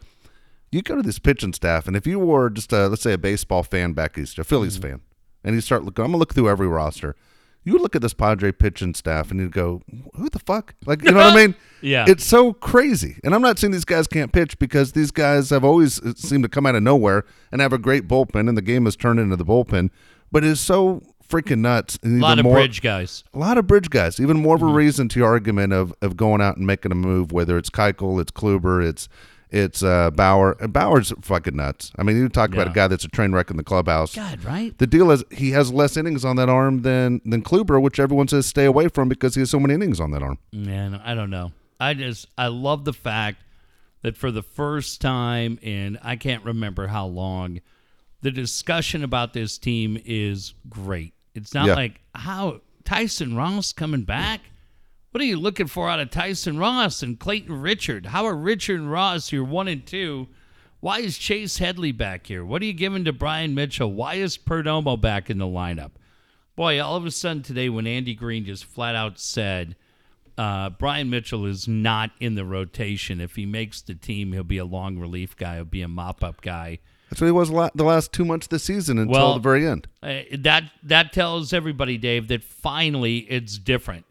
You go to this pitching staff, and if you were just, a, let's say, a baseball fan back east, a Phillies mm-hmm. fan, and you start looking, I'm going to look through every roster. You look at this Padre pitching staff and you'd go, who the fuck? Like, you know what I (laughs) mean? Yeah. It's so crazy. And I'm not saying these guys can't pitch because these guys have always seemed to come out of nowhere and have a great bullpen, and the game has turned into the bullpen. But it's so freaking nuts. A lot of more, bridge guys. a lot of bridge guys. Even more Mm-hmm. of a reason to your argument of, of going out and making a move, whether it's Keuchel, it's Kluber, it's it's uh, Bauer. Bauer's fucking nuts. I mean, you talk about a guy that's a train wreck in the clubhouse. God, right? The deal is he has less innings on that arm than than Kluber, which everyone says stay away from because he has so many innings on that arm. Man, I don't know. I just I love the fact that for the first time in I can't remember how long, the discussion about this team is great. It's not Yeah. like how Tyson Ross coming back. What are you looking for out of Tyson Ross and Clayton Richard? How are Richard and Ross your one and two? Why is Chase Headley back here? What are you giving to Bryan Mitchell? Why is Perdomo back in the lineup? Boy, all of a sudden today, when Andy Green just flat out said uh, Bryan Mitchell is not in the rotation. If he makes the team, he'll be a long relief guy. He'll be a mop up guy. That's what he was la- the last two months of the season until Well- the very end. Uh, that that tells everybody, Dave, that finally it's different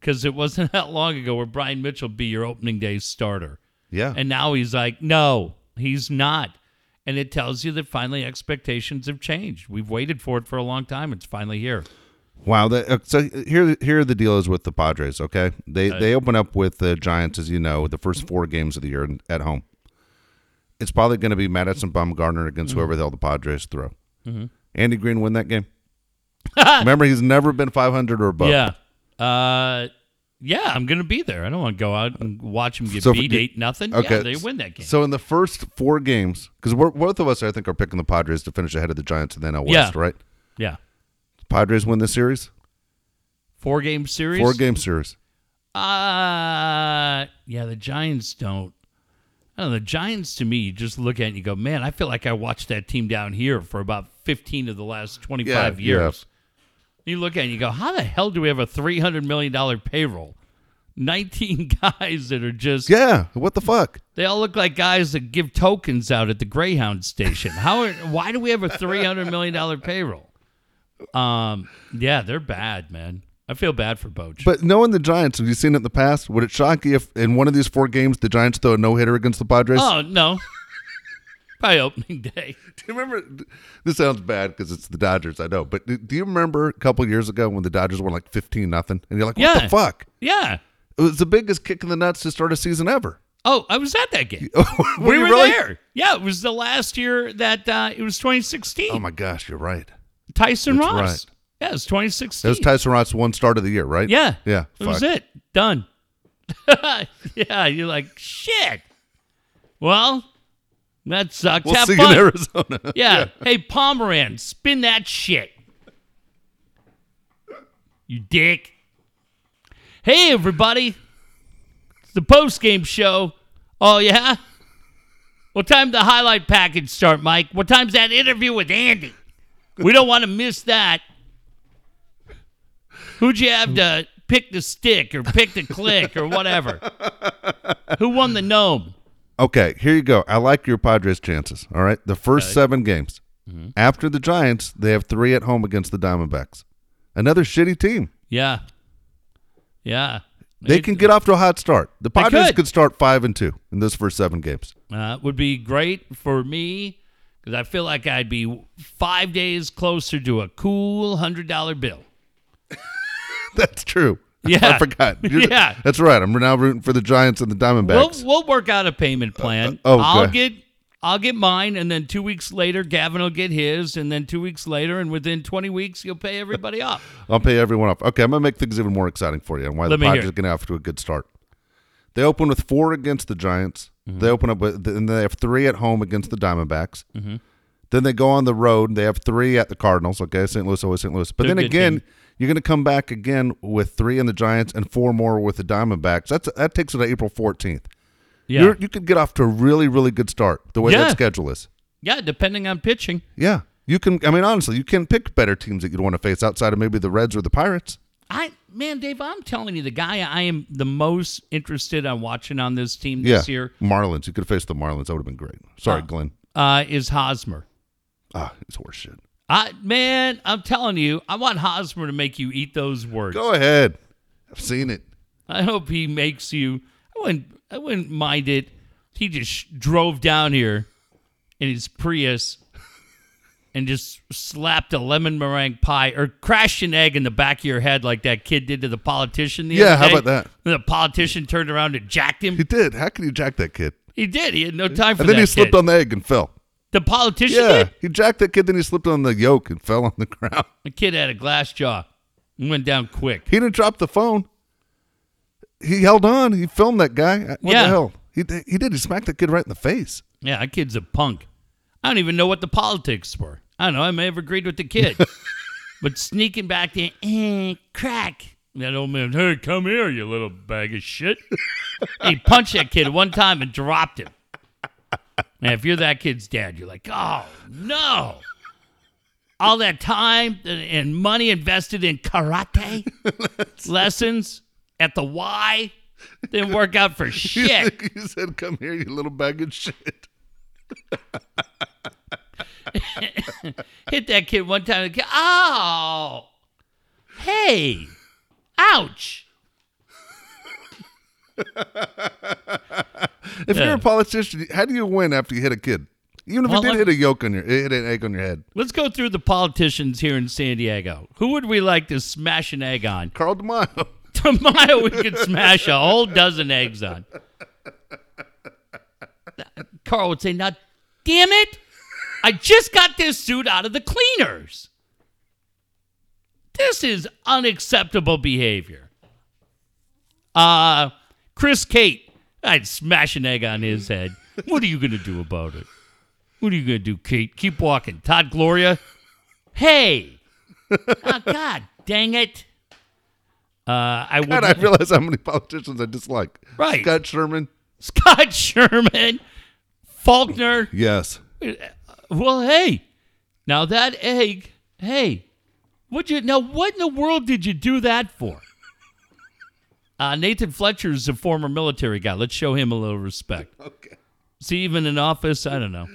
because it wasn't (laughs) that long ago where Bryan Mitchell be your opening day starter, Yeah. and now he's like, no, he's not. And it tells you that finally expectations have changed. We've waited for it for a long time. It's finally here. Wow. That, uh, so here, here the deal is with the Padres. Okay, they they open up with the Giants, as you know, the first four games of the year at home. It's probably going to be Madison Bumgarner against Mm-hmm. whoever the hell the Padres throw. Andy Green win that game. (laughs) Remember, he's never been 500 or above. Yeah. Uh, yeah, I'm gonna be there. I don't want to go out and watch him get So beat you- eight nothing. Okay, Yeah, they win that game. So in the first four games, because both of us, I think, are picking the Padres to finish ahead of the Giants in the NL West, Yeah. right? yeah, Padres win the series, four game series. four game series. Uh yeah, the Giants don't. I don't know. The Giants, to me, you just look at it and you go, man, I feel like I watched that team down here for about 15 of the last 25 Yeah, years. You look at it and you go, how the hell do we have a $300 million payroll? 19 (laughs) guys that are just, Yeah, what the fuck? they all look like guys that give tokens out at the Greyhound station. How? Are, why do we have a $300 million payroll? Um, Yeah, they're bad, man. I feel bad for Boch. But knowing the Giants, have you seen it in the past? Would it shock you if in one of these four games the Giants throw a no hitter against the Padres? oh, no. (laughs) Probably opening day. Do you remember? This sounds bad because it's the Dodgers, I know. But do, do you remember a couple years ago when the Dodgers were like fifteen nothing, and you're like, what Yeah. the fuck? Yeah. It was the biggest kick in the nuts to start a season ever. Oh, I was at that game. (laughs) Were we were really? there. Yeah, it was the last year that uh, it was 2016. Oh my gosh, you're right. Tyson that's Ross. right. Yeah, it was 2016. It was Tyson Ross' one start of the year, right? yeah. Yeah. That was it. Done. (laughs) yeah, you're like, shit. Well, that sucks. We'll Have see fun. you in Arizona. (laughs) Yeah. Hey, Pomeran, spin that shit. You dick. Hey, everybody. It's the post game show. Oh, yeah? What time the highlight package start, Mike? What time's that interview with Andy? We don't want to miss that. Who'd you have to pick the stick or pick the click or whatever? Who won the gnome? Okay, here you go. I like your Padres' chances. All right, the first seven games Mm-hmm. after the Giants, they have three at home against the Diamondbacks. Another shitty team. Yeah. Yeah. They It- can get off to a hot start. The Padres could. could start five and two in those first seven games. Uh, would be great for me because I feel like I'd be five days closer to a cool hundred dollar bill. (laughs) That's true. (laughs) Yeah. I forgot. (laughs) You're- Yeah. that's right. I'm now rooting for the Giants and the We'll Diamondbacks. we'll work out a payment plan. oh, I'll get I'll get mine, and then two weeks later, Gavin will get his, and then two weeks later, and within 20 weeks, you'll pay everybody off. I'll pay everyone off. Okay, I'm gonna make things even more exciting for you, and why Let the Padres are getting off to a good start. They open with four against the Giants. Mm-hmm. They open up with, and they have three at home against the Diamondbacks. Mm-hmm. Then they go on the road. And they have three at the Cardinals. Okay, St. Louis always St. Louis. But They're then again, team. You're going to come back again with three in the Giants and four more with the Diamondbacks. That's that takes it to April 14th. Yeah. You're, you could get off to a really, really good start the way Yeah. that schedule is. yeah, depending on pitching. Yeah, you can. I mean, honestly, you can pick better teams that you'd want to face outside of maybe the Reds or the Pirates. I man, Dave, I'm telling you, the guy I am the most interested on watching on this team Yeah, this year Marlins. You could have faced the Marlins. That would have been great. Sorry, Glenn. uh, is Hosmer. Ah, it's horseshit. I man, I'm telling you, I want Hosmer to make you eat those words. Go ahead. I've seen it. I hope he makes you. I wouldn't. I wouldn't mind it. He just drove down here in his Prius and just slapped a lemon meringue pie or crashed an egg in the back of your head like that kid did to the politician. The Yeah, how about that? And the politician turned around and jacked him. He did. How could you jack that kid? He did. He had no time for that. And then that he slipped on the egg and fell. The politician Yeah, did. he jacked that kid. Then he slipped on the yoke and (laughs) fell on the ground. The kid had a glass jaw and went down quick. He didn't drop the phone. He held on. He filmed that guy. What Yeah. the hell? He he did. He smacked that kid right in the face. Yeah, that kid's a punk. I don't even know what the politics were. I don't know. I may have agreed with the kid. (laughs) but sneaking back there, eh, crack. That old man, hey, come here, you little bag of shit. (laughs) he punched that kid one time and dropped him. And if you're that kid's dad, you're like, oh, no. All that time and- money invested in karate (laughs) lessons at the Y didn't work out for (laughs) shit. You said, "Come here, you little bag of shit." (laughs) hit that kid one time. kid, Oh, hey, ouch. If Yeah. you're a politician, how do you win after you hit a kid? Even if Well, you did hit a yoke on your, hit an egg on your head. Let's go through the politicians here in San Diego. Who would we like to smash an egg on? Carl DeMaio. (laughs) Tomorrow we could smash a whole dozen eggs on. Carl would say, Now, damn it, I just got this suit out of the cleaners. This is unacceptable behavior. Uh, Chris Cate, I'd smash an egg on his head. What are you going to do about it? What are you going to do, Cate? Keep walking. Todd Gloria, hey. oh, God dang it. Uh, I God, I realize how many politicians I dislike. Right. Scott Sherman. Scott Sherman, Faulconer. Yes. Well, hey, now that egg, hey, what you now? What in the world did you do that for? Uh, Nathan Fletcher is a former military guy. Let's show him a little respect. (laughs) Okay. Is he even in office? I don't know.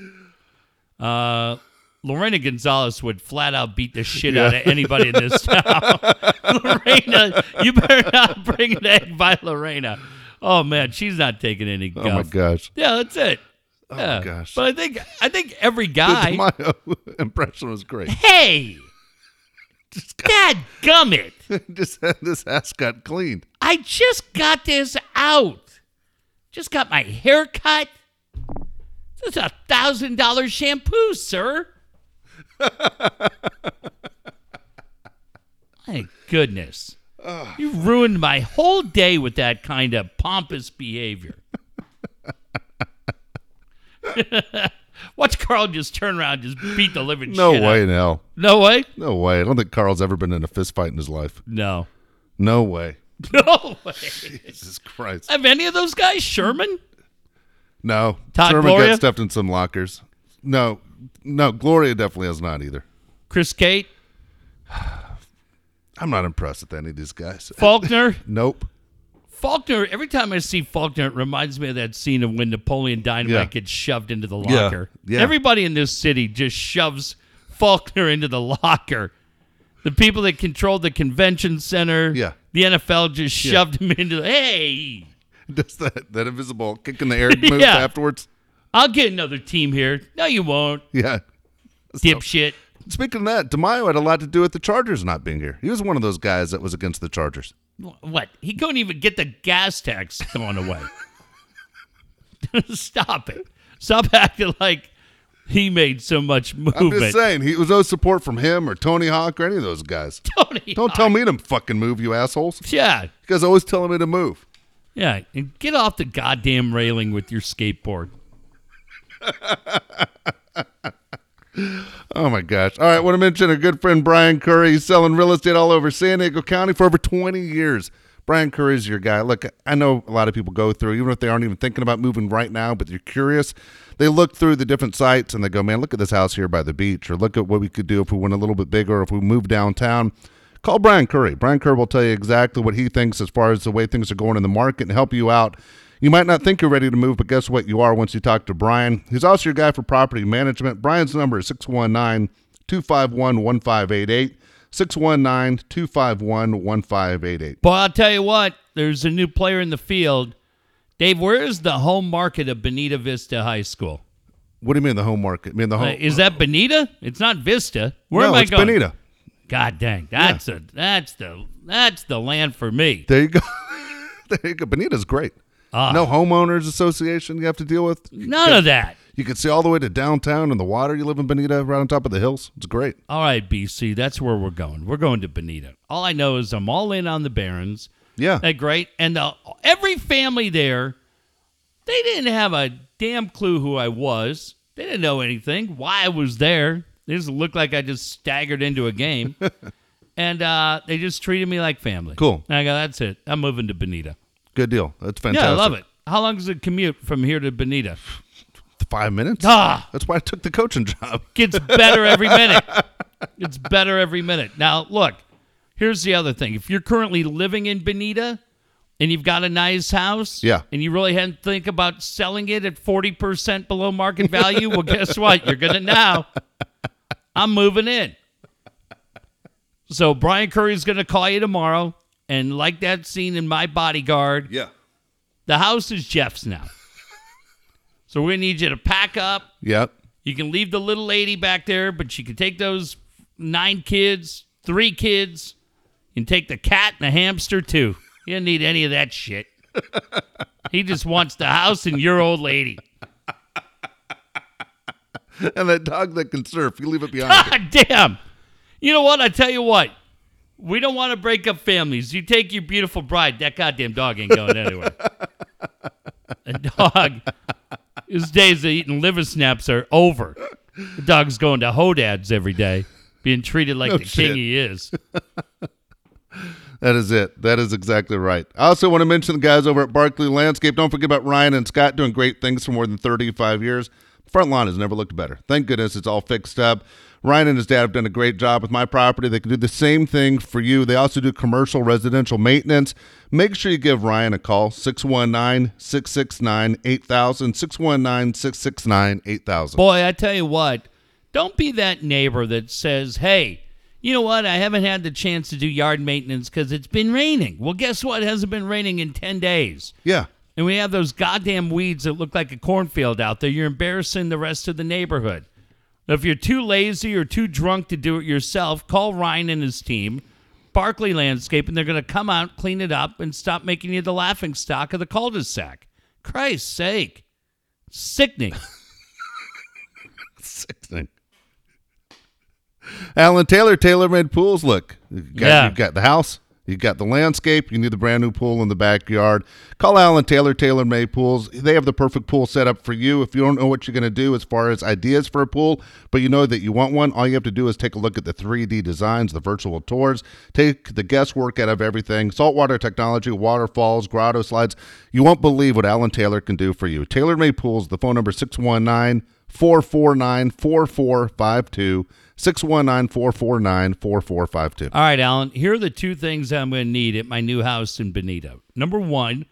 Uh, Lorena Gonzalez would flat out beat the shit out of anybody in this (laughs) town. (laughs) Lorena, you better not bring an egg by Lorena. Oh man, she's not taking any guff. Oh my gosh. Yeah, that's it. Oh yeah. my gosh. But I think I think every guy. my impression was great. hey, Dad gummit! Just had this ass got cleaned. I just got this out. Just got my hair cut. This is a thousand dollar shampoo, sir. (laughs) my goodness. Ah. You ruined my whole day with that kind of pompous behavior. (laughs) Watch Carl just turn around, and just beat the living No shit out- way in hell. No way. No way. I don't think Carl's ever been in a fist fight in his life. No. No way. (laughs) No way. Jesus Christ. Have any of those guys Sherman? No. Todd Sherman Gloria? got stuffed in some lockers. No. No. Gloria definitely has not either. Chris Cate, (sighs) I'm not impressed with any of these guys. Faulconer. (laughs) Nope. Faulconer, every time I see Faulconer, it reminds me of that scene of when Napoleon Dynamite Yeah. gets shoved into the Yeah, locker. yeah. Everybody in this city just shoves Faulconer into the (laughs) locker. The people that control the convention center, Yeah. The NFL just shoved him into the, hey, Does that, that invisible kick in the air move (laughs) Yeah. afterwards? I'll get another team here. No, you won't, Yeah. dipshit. Speaking of that, DeMaio had a lot to do with the Chargers not being here. He was one of those guys that was against the Chargers. What? He couldn't even get the gas tax going away. (laughs) (laughs) Stop it. Stop acting like he made so much movement. I'm just saying, he was no support from him or Tony Hawk or any of those guys. (laughs) Tony Don't Hawk. tell me to fucking move, you assholes. Yeah, You guys always telling me to move. yeah. And get off the goddamn railing with your skateboard. (laughs) Oh my gosh. All right, want to mention a good friend Brian Curry. He's selling real estate all over San Diego County for over 20 years. Brian Curry is your guy. Look, I know a lot of people go through, even if they aren't even thinking about moving right now, but they're curious. They look through the different sites and they go, man, look at this house here by the beach, or look at what we could do if we went a little bit bigger, if we moved downtown. Call Brian Curry. Brian Curry will tell you exactly what he thinks as far as the way things are going in the market and help you out. You might not think you're ready to move, but guess what? You are once you talk to Brian. He's also your guy for property management. Brian's number is 619 251 1588. 619 251 1588. Boy, I'll tell you what. There's a new player in the field. Dave, where is the home market of Bonita Vista High School? What do you mean the home market? I mean the home. Uh, is that Bonita? It's not Vista. Where no, am I it's going? Bonita. God dang, that's a that's the that's the land for me. There you go. (laughs) there you go. Bonita's great. Ah. no homeowners association you have to deal with. None of that. You can see all the way to downtown and the water. You live in Bonita, right on top of the hills. It's great. All right, BC, that's where we're going. We're going to Bonita. All I know is I'm all in on the Barons. Yeah. That great, and uh, every family there, they didn't have a damn clue who I was. They didn't know anything, why I was there. They just looked like I just staggered into a game, (laughs) and uh, they just treated me like family. Cool. And I go, that's it. I'm moving to Bonita. Good deal. That's fantastic. Yeah, I love it. How long is the commute from here to Bonita? Five minutes. Ah, That's why I took the coaching job. (laughs) gets better every (laughs) minute. It's better every minute. Now, look, here's the other thing. If you're currently living in Bonita and you've got a nice house, Yeah. and you really hadn't think about selling it at 40% below market value, well, guess (laughs) what? You're going to now. I'm moving in. So Brian Curry's going to call you tomorrow. And like that scene in My Bodyguard, Yeah. the house is Jeff's now. So we're to need you to pack up, Yep. you can leave the little lady back there, but she can take those nine kids, three kids. Can take the cat and the hamster too. You don't need any of that shit. he just wants the house and your old lady. (laughs) And that dog that can surf, you leave it behind. God damn. You know what? I tell you what. We don't want to break up families. You take your beautiful bride. That goddamn dog ain't going anywhere. (laughs) A dog, his days of eating liver snaps are over. The dog's going to Hodad's every day, being treated like No the shit. king he is. (laughs) That is it. That is exactly right. I also want to mention the guys over at Barkley Landscape. Don't forget about Ryan and Scott doing great things for more than 35 years. Front lawn has never looked better. Thank goodness it's all fixed up. Ryan and his dad have done a great job with my property. They can do the same thing for you. They also do commercial residential maintenance. Make sure you give Ryan a call 619 669 8000. 619 669 8000. Boy, I tell you what, don't be that neighbor that says, hey, you know what? I haven't had the chance to do yard maintenance because it's been raining. Well, guess what? It hasn't been raining in 10 days. Yeah. and we have those goddamn weeds that look like a cornfield out there, you're embarrassing the rest of the neighborhood. If you're too lazy or too drunk to do it yourself, call Ryan and his team, Barkley Landscape, and they're going to come out, clean it up, and stop making you the laughing stock of the cul-de-sac. Christ's sake. Sickening. (laughs) Sickening. Alan Taylor, Taylor made pools. Look, you've got, Yeah. you've got the house, you've got the landscape, you need the brand new pool in the backyard. Call Alan Taylor, Taylor made pools. They have the perfect pool set up for you. If you don't know what you're going to do as far as ideas for a pool, but you know that you want one, all you have to do is take a look at the 3D designs, the virtual tours, take the guesswork out of everything. Saltwater technology, waterfalls, grotto slides. You won't believe what Alan Taylor can do for you. Taylor made pools, the phone number 619 449 4452. 619 449 4452. All right, Alan, here are the two things I'm going to need at my new house in Bonita. Number one,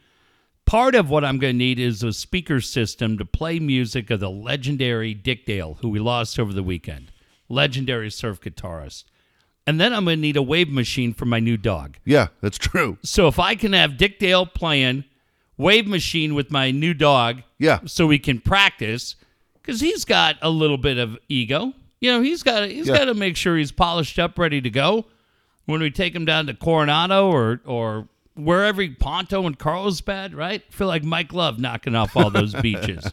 part of what I'm going to need is a speaker system to play music of the legendary Dick Dale, who we lost over the weekend. Legendary surf guitarist. And then I'm going to need a wave machine for my new dog. Yeah, that's true. So if I can have Dick Dale playing wave machine with my new dog, Yeah. so we can practice, because he's got a little bit of ego. You know, he's got he's Yeah. got to make sure he's polished up, ready to go. When we take him down to Coronado or or wherever Ponto and Carlsbad, right? feel like Mike Love knocking off all those (laughs) beaches.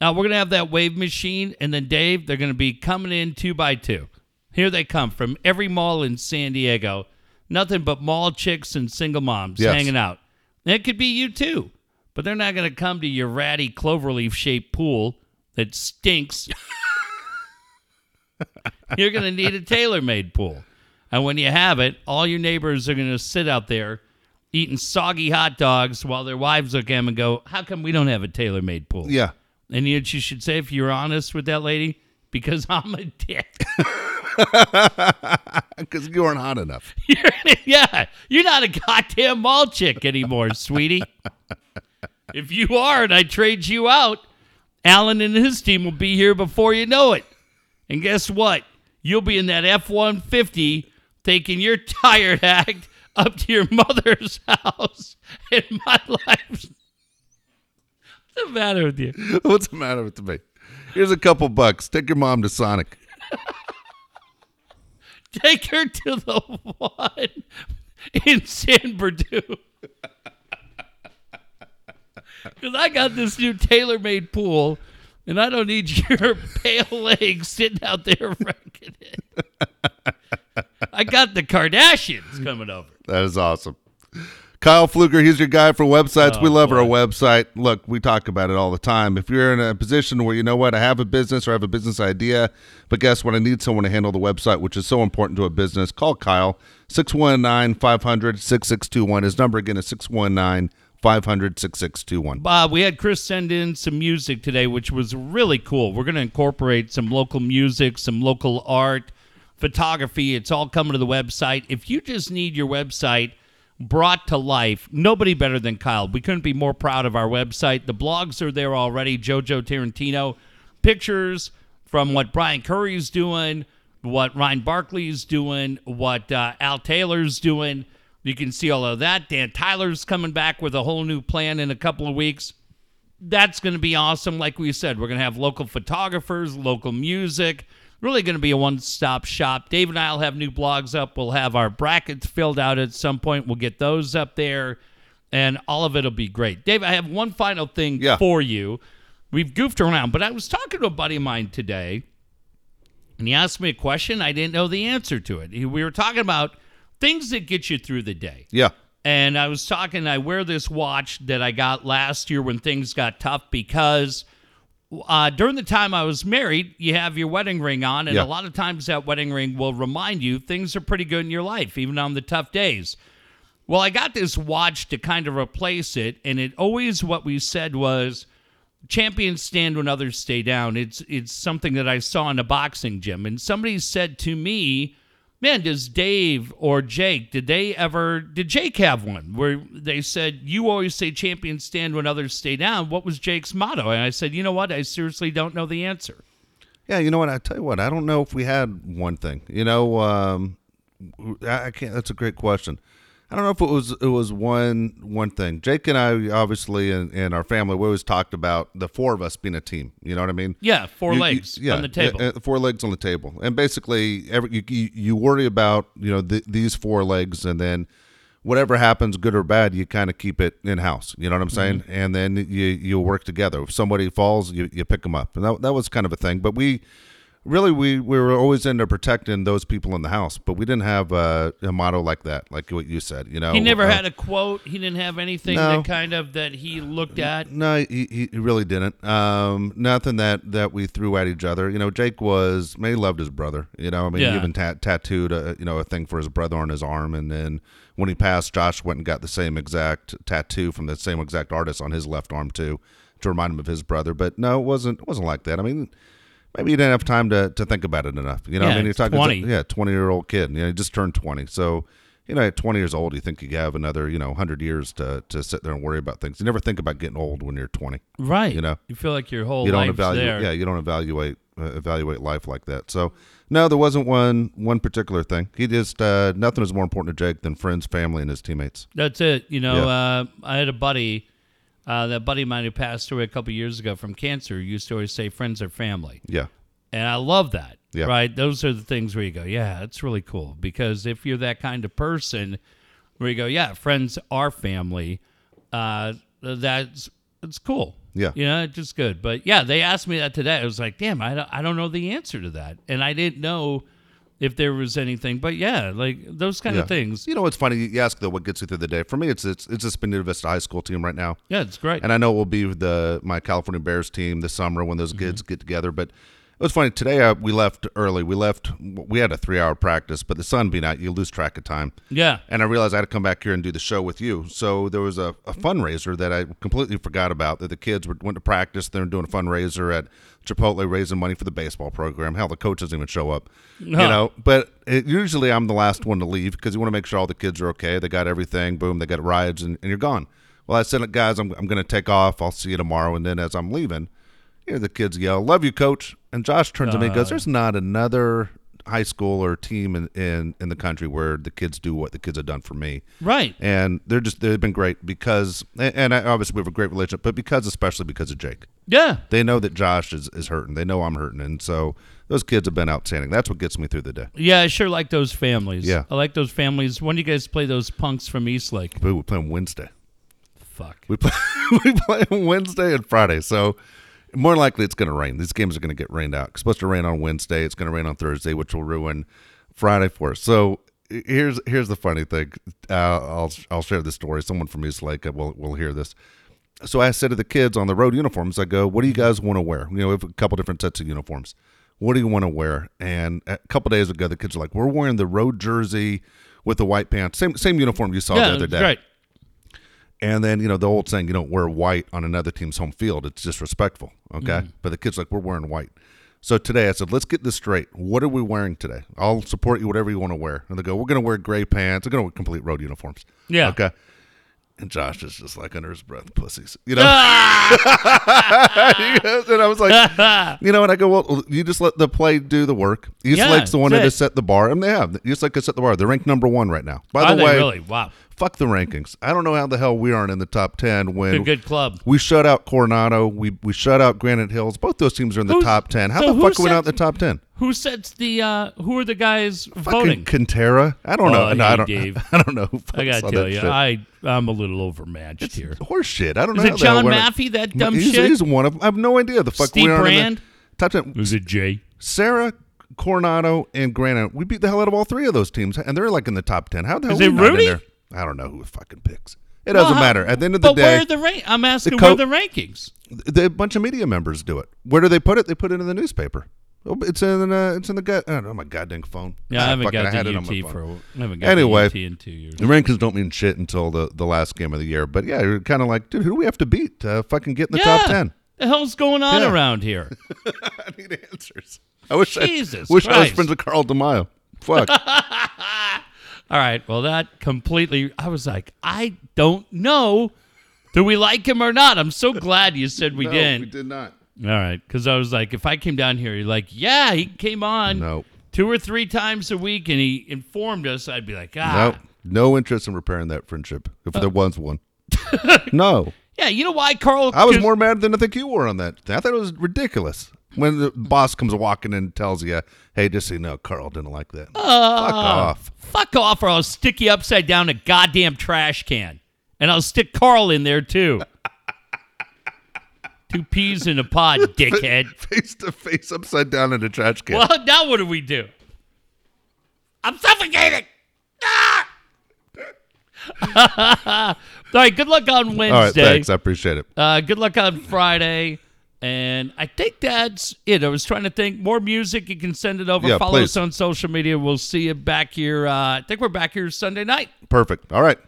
now we're gonna have that wave machine, and then Dave, they're gonna be coming in two by two. Here they come from every mall in San Diego. Nothing but mall chicks and single moms Yes. hanging out. And it could be you too, but they're not gonna come to your ratty cloverleaf shaped pool that stinks. (laughs) You're gonna need a tailor made pool, and when you have it, all your neighbors are gonna sit out there eating soggy hot dogs while their wives look at them and go, "How come we don't have a tailor made pool?" Yeah. And you, you should say, if you're honest with that lady, because (laughs) I'm a dick. (laughs) Because you weren't hot enough. You're- (laughs) yeah, you're not a goddamn mall chick anymore, sweetie. If you are, and I trade you out, Alan and his team will be here before you know it. And guess what? You'll be in that F 150 taking your tired act up to your mother's (laughs) house. in my life. (laughs) What's the matter with you? What's the matter with me? Here's a couple bucks. Take your mom to Sonic. Take her to the one in San Bernardino. (laughs) Because I got this new tailor made pool, and I don't need (laughs) your pale legs sitting out there (laughs) wrecking it. I got the Kardashians coming over. That is awesome. Kyle Fluker, he's your guy for websites. we Oh, love our website. Look, we talk about it all the time. If you're in a position where you know what, I have a business or I have a business idea, but guess what? I need someone to handle the website, which is so important to a business. Call Kyle, 619 500 6621. His number again is 619 500 6621. Bob, we had Chris send in some music today, which was really cool. We're going to incorporate some local music, some local art, photography. It's all coming to the website. If you just need your website brought to life, nobody better than Kyle. We couldn't be more proud of our website. The blogs are there already. Jojo Tarantino, pictures from what Brian Curry's doing, what Ryan Barkley's doing, what uh, Al Taylor's doing. You can see all of that. Dan Tyler's coming back with a whole new plan in a couple of weeks. That's going to be awesome. Like we said, we're going to have local photographers, local music. Really going to be a one stop shop. Dave and I will have new blogs up. We'll have our brackets filled out at some point. We'll get those up there, and all of it will be great. Dave, I have one final thing Yeah. for you. We've goofed around, but I was talking to a buddy of mine today, and he asked me a question. I didn't know the answer to it. We were talking about things that get you through the day. Yeah. And I was talking, I wear this watch that I got last year when things got tough because uh, during the time I was married, you have your wedding ring on, and Yeah. a lot of times that wedding ring will remind you things are pretty good in your life, even on the tough days. Well, I got this watch to kind of replace it, and it always what we said was champions stand when others stay down. It's it's something that I saw in a boxing gym, and somebody said to me, "Man, does Dave or Jake did they ever did Jake have one where they said you always say champions stand when others stay down? What was Jake's motto?" And I said, "You know what? I seriously don't know the answer." Yeah, you know what? I tell you what, I don't know if we had one thing. You know, um, I can't. That's a great question. I don't know if it was it was one one thing. Jake and I, obviously, and, in our family, we always talked about the four of us being a team. You know what I mean? Yeah, four You- you- legs on the table. uh, four legs on the table, and basically, every you, you, you worry about you know th- these four legs, and then whatever happens, good or bad, you kind of keep it in house. You know what I'm saying? Mm-hmm. And then you you work together. If somebody falls, you, you pick them up, and that that was kind of a thing. But we really we, we were always into protecting those people in the house, but we didn't have uh, a motto like that, like what you said. You know, he never Uh, had a quote. He didn't have anything No. that kind of that he looked at. No, he, he really didn't. Um, nothing that, that we threw at each other. You know, Jake was, man, he loved his brother. You know, I mean, Yeah. he even tat tattooed a, you know, a thing for his brother on his arm. And then when he passed, Josh went and got the same exact tattoo from the same exact artist on his left arm too, to remind him of his brother. But no, it wasn't, it wasn't like that. I mean, maybe you didn't have time to, to think about it enough. You know, Yeah, I mean, you're talking, 20. yeah, 20 year old kid. You know, he just turned 20. So, you know, at 20 years old, you think you have another, you know, 100 years to, to sit there and worry about things. You never think about getting old when you're 20. Right. You know, you feel like your whole You don't evaluate. there. Yeah, you don't evaluate uh, evaluate life like that. So, no, there wasn't one one particular thing. He just uh, nothing is more important to Jake than friends, family, and his teammates. That's it. You know, uh, I had a buddy, uh, that buddy of mine who passed away a couple years ago from cancer. Used to always say, "Friends are family," Yeah, and I love that. Yeah. Right? Those are the things where you go, "Yeah, that's really cool." Because if you're that kind of person, where you go, "Yeah, friends are family," uh, that's it's cool. Yeah. You know, it's just good. But yeah, they asked me that today. I was like, damn, I don't, I don't know the answer to that. And I didn't know if there was anything. But yeah, like those kind Yeah. of things. You know it's funny? You ask though, what gets you through the day? For me, it's it's it's this Bonita Vista High School team right now, Yeah, it's great. and I know it will be the my California Bears team this summer when those kids Mm-hmm. get together. But it was funny today. Uh, we left early. We left. We had a three hour practice, but the sun being out, you lose track of time. yeah. And I realized I had to come back here and do the show with you. So there was a, a fundraiser that I completely forgot about. That the kids were, went to practice. They're doing a fundraiser at Chipotle, raising money for the baseball program. Hell, the coach doesn't even show up. You know, but it, usually I'm the last one to leave because you want to make sure all the kids are okay. They got everything. Boom, they got rides, and, and you're gone. Well, I said, guys, I'm, I'm going to take off. I'll see you tomorrow. And then as I'm leaving, hear the kids yell, "Love you, coach!" And Josh turns to me and goes, uh. "There's not another." high school or team in, in in the country where the kids do what the kids have done for me Right. and they're just they've been great because and and I, obviously we have a great relationship but because especially because of jake Yeah. they know that josh is, is hurting they know i'm hurting and so those kids have been outstanding that's what gets me through the day Yeah, I sure like those families. Yeah. I like those families. When do you guys play those punks from Eastlake? we play on wednesday Fuck. we play (laughs) we play wednesday and friday so more likely it's going to rain these games are going to get rained out it's supposed to rain on wednesday it's going to rain on thursday which will ruin friday for us so here's here's the funny thing uh, i'll i'll share this story someone from Eastlake will will hear this so I said to the kids on the road uniforms, I go, "What do you guys want to wear? You know, we have a couple different sets of uniforms. What do you want to wear?" And a couple days ago, the kids are like, "We're wearing the road jersey with the white pants, same same uniform you saw yeah, the other day." great. And then you know the old saying, "You don't wear white on another team's home field; it's disrespectful." Okay, but the kids like, "We're wearing white." So today I said, "Let's get this straight. What are we wearing today? I'll support you whatever you want to wear." And they go, "We're going to wear gray pants. We're going to wear complete road uniforms." Yeah. Okay. And Josh is just like under his breath, pussies. You know? (laughs) and I was like, (laughs) you know, and I go, well, you just let the play do the work. East Yeah, Lake's the one that has set the bar. And they have. Eastlake has set the bar. They're ranked number one right now. By Are the way, really? Wow. Fuck the rankings. I don't know how the hell we aren't in the top 10 when Good, good club. we shut out Coronado. We we shut out Granite Hills. Both those teams are in the Who's- top 10. How so the fuck are we not in the top 10? Who sets the? uh Who are the guys Fucking voting? Quintera. I don't know. Oh, no, I don't. Dave. (laughs) I don't know. I gotta tell you, shit. I I'm a little overmatched here. horse shit. I don't Is know. it how John Maffei, that dumb he's, shit? He's one of. them. I have no idea the fuck Steve we are Brand? in the top ten. Was it Jay? Sarah, Coronado, and Granite. We beat the hell out of all three of those teams, and they're like in the top ten. How the hell Is are it we not in Rudy? there? I don't know who fucking picks. It doesn't Well, matter. At the end of the but where day, are the rank? I'm asking co- where the rankings. the, a bunch of media members do it. Where do they put it? They put it in the newspaper. Oh, It's in uh, it's in the gut. I don't know my goddamn phone. Yeah, I Ah, haven't fucking, got had it the on my UT phone. for I haven't got Anyway. UT in two years. The rankings don't mean shit until the, the last game of the year. But yeah, you're kind of like, dude, who do we have to beat to fucking get in the yeah. top ten? The hell's going on Yeah. around here? (laughs) I need answers. I wish Jesus I wish I was friends with Carl DeMaio. Fuck. (laughs) All right. Well, that completely. I was like, I don't know. Do we like him or not? I'm so glad you said we no, didn't. we did not. All right, because I was like, if I came down here, you're like, yeah, he came on No. two or three times a week, and he informed us. I'd be like, ah, No. No interest in repairing that friendship. If there was one. (laughs) no. yeah. You know why, Carl? I was more mad than I think you were on that. I thought it was ridiculous. When the boss comes walking in and tells you, hey, just so you know, Carl didn't like that. Fuck off. Fuck off, or I'll stick you upside down in a goddamn trash can, and I'll stick Carl in there too. (laughs) Two peas in a pod, dickhead. Face to face upside down in a trash can. Well, now what do we do? I'm suffocating. Ah! (laughs) All right, good luck on Wednesday. All right, thanks. I appreciate it. Uh, good luck on Friday. And I think that's it. I was trying to think more music. You can send it over. Yeah, Follow please. us on social media. We'll see you back here. Uh, I think we're back here Sunday night. Perfect. All right.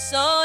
So